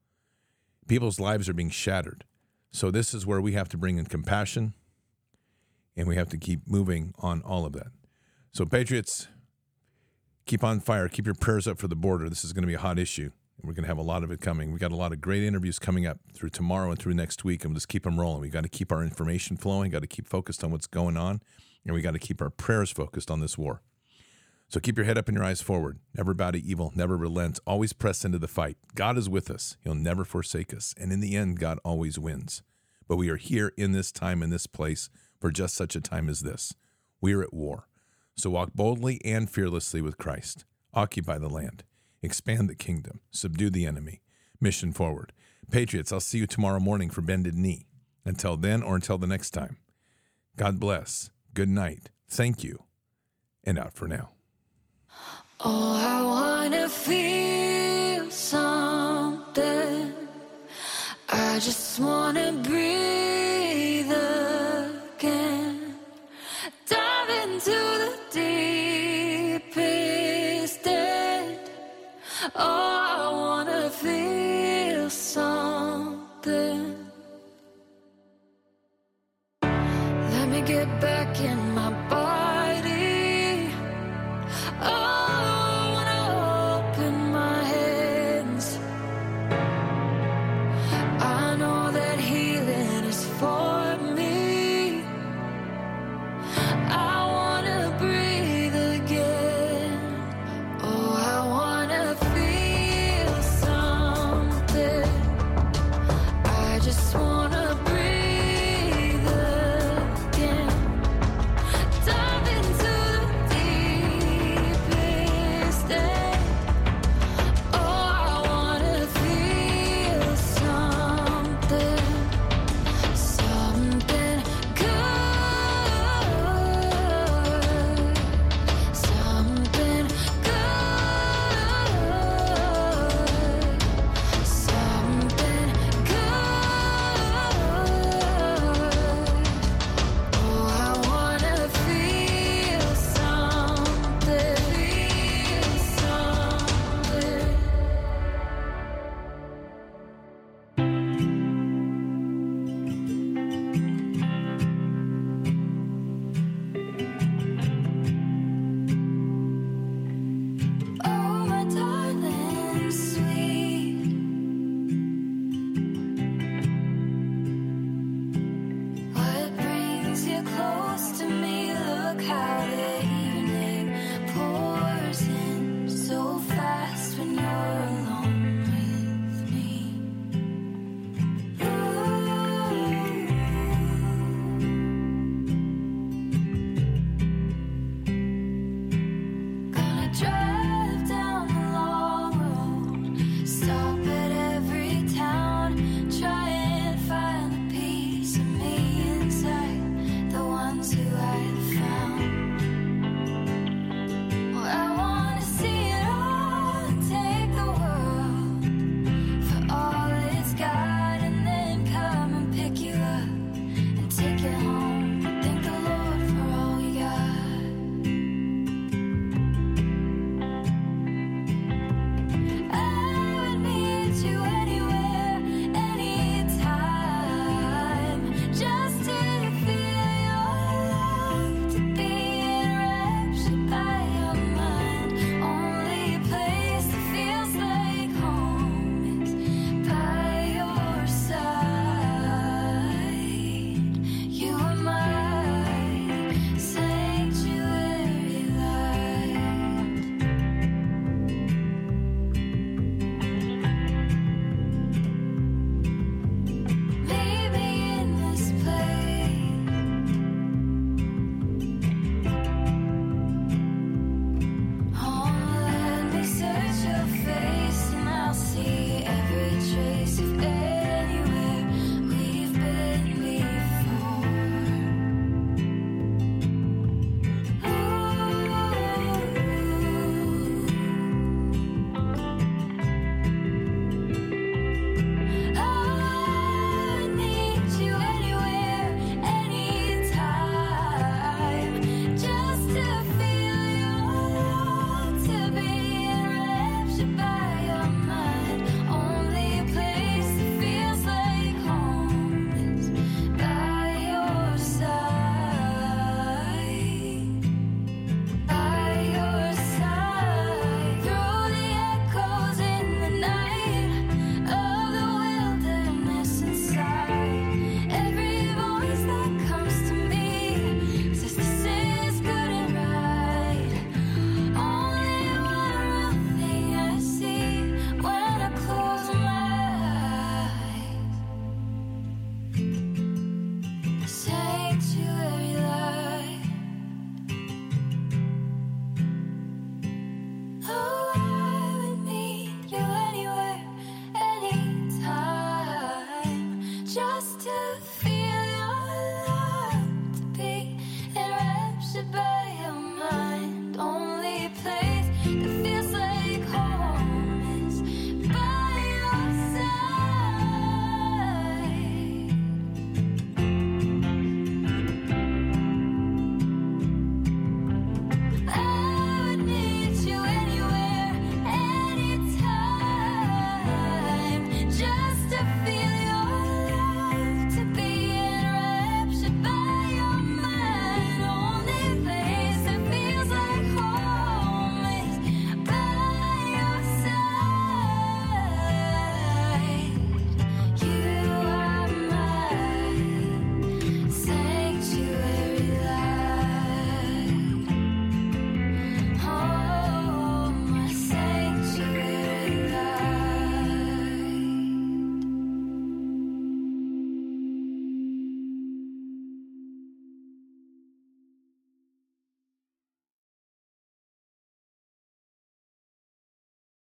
People's lives are being shattered. So, this is where we have to bring in compassion and we have to keep moving on all of that. So, Patriots, keep on fire. Keep your prayers up for the border. This is going to be a hot issue. We're going to have a lot of it coming. We got a lot of great interviews coming up through tomorrow and through next week, and we'll just keep them rolling. We got to keep our information flowing. Got to keep focused on what's going on, and we got to keep our prayers focused on this war. So keep your head up and your eyes forward. Never bow to evil. Never relent. Always press into the fight. God is with us. He'll never forsake us. And in the end, God always wins. But we are here in this time, in this place, for just such a time as this. We are at war. So walk boldly and fearlessly with Christ. Occupy the land. Expand the kingdom. Subdue the enemy. Mission forward. Patriots, I'll see you tomorrow morning for Bended Knee. Until then or until the next time, God bless. Good night. Thank you. And out for now. Oh, I wanna feel something. I just wanna breathe.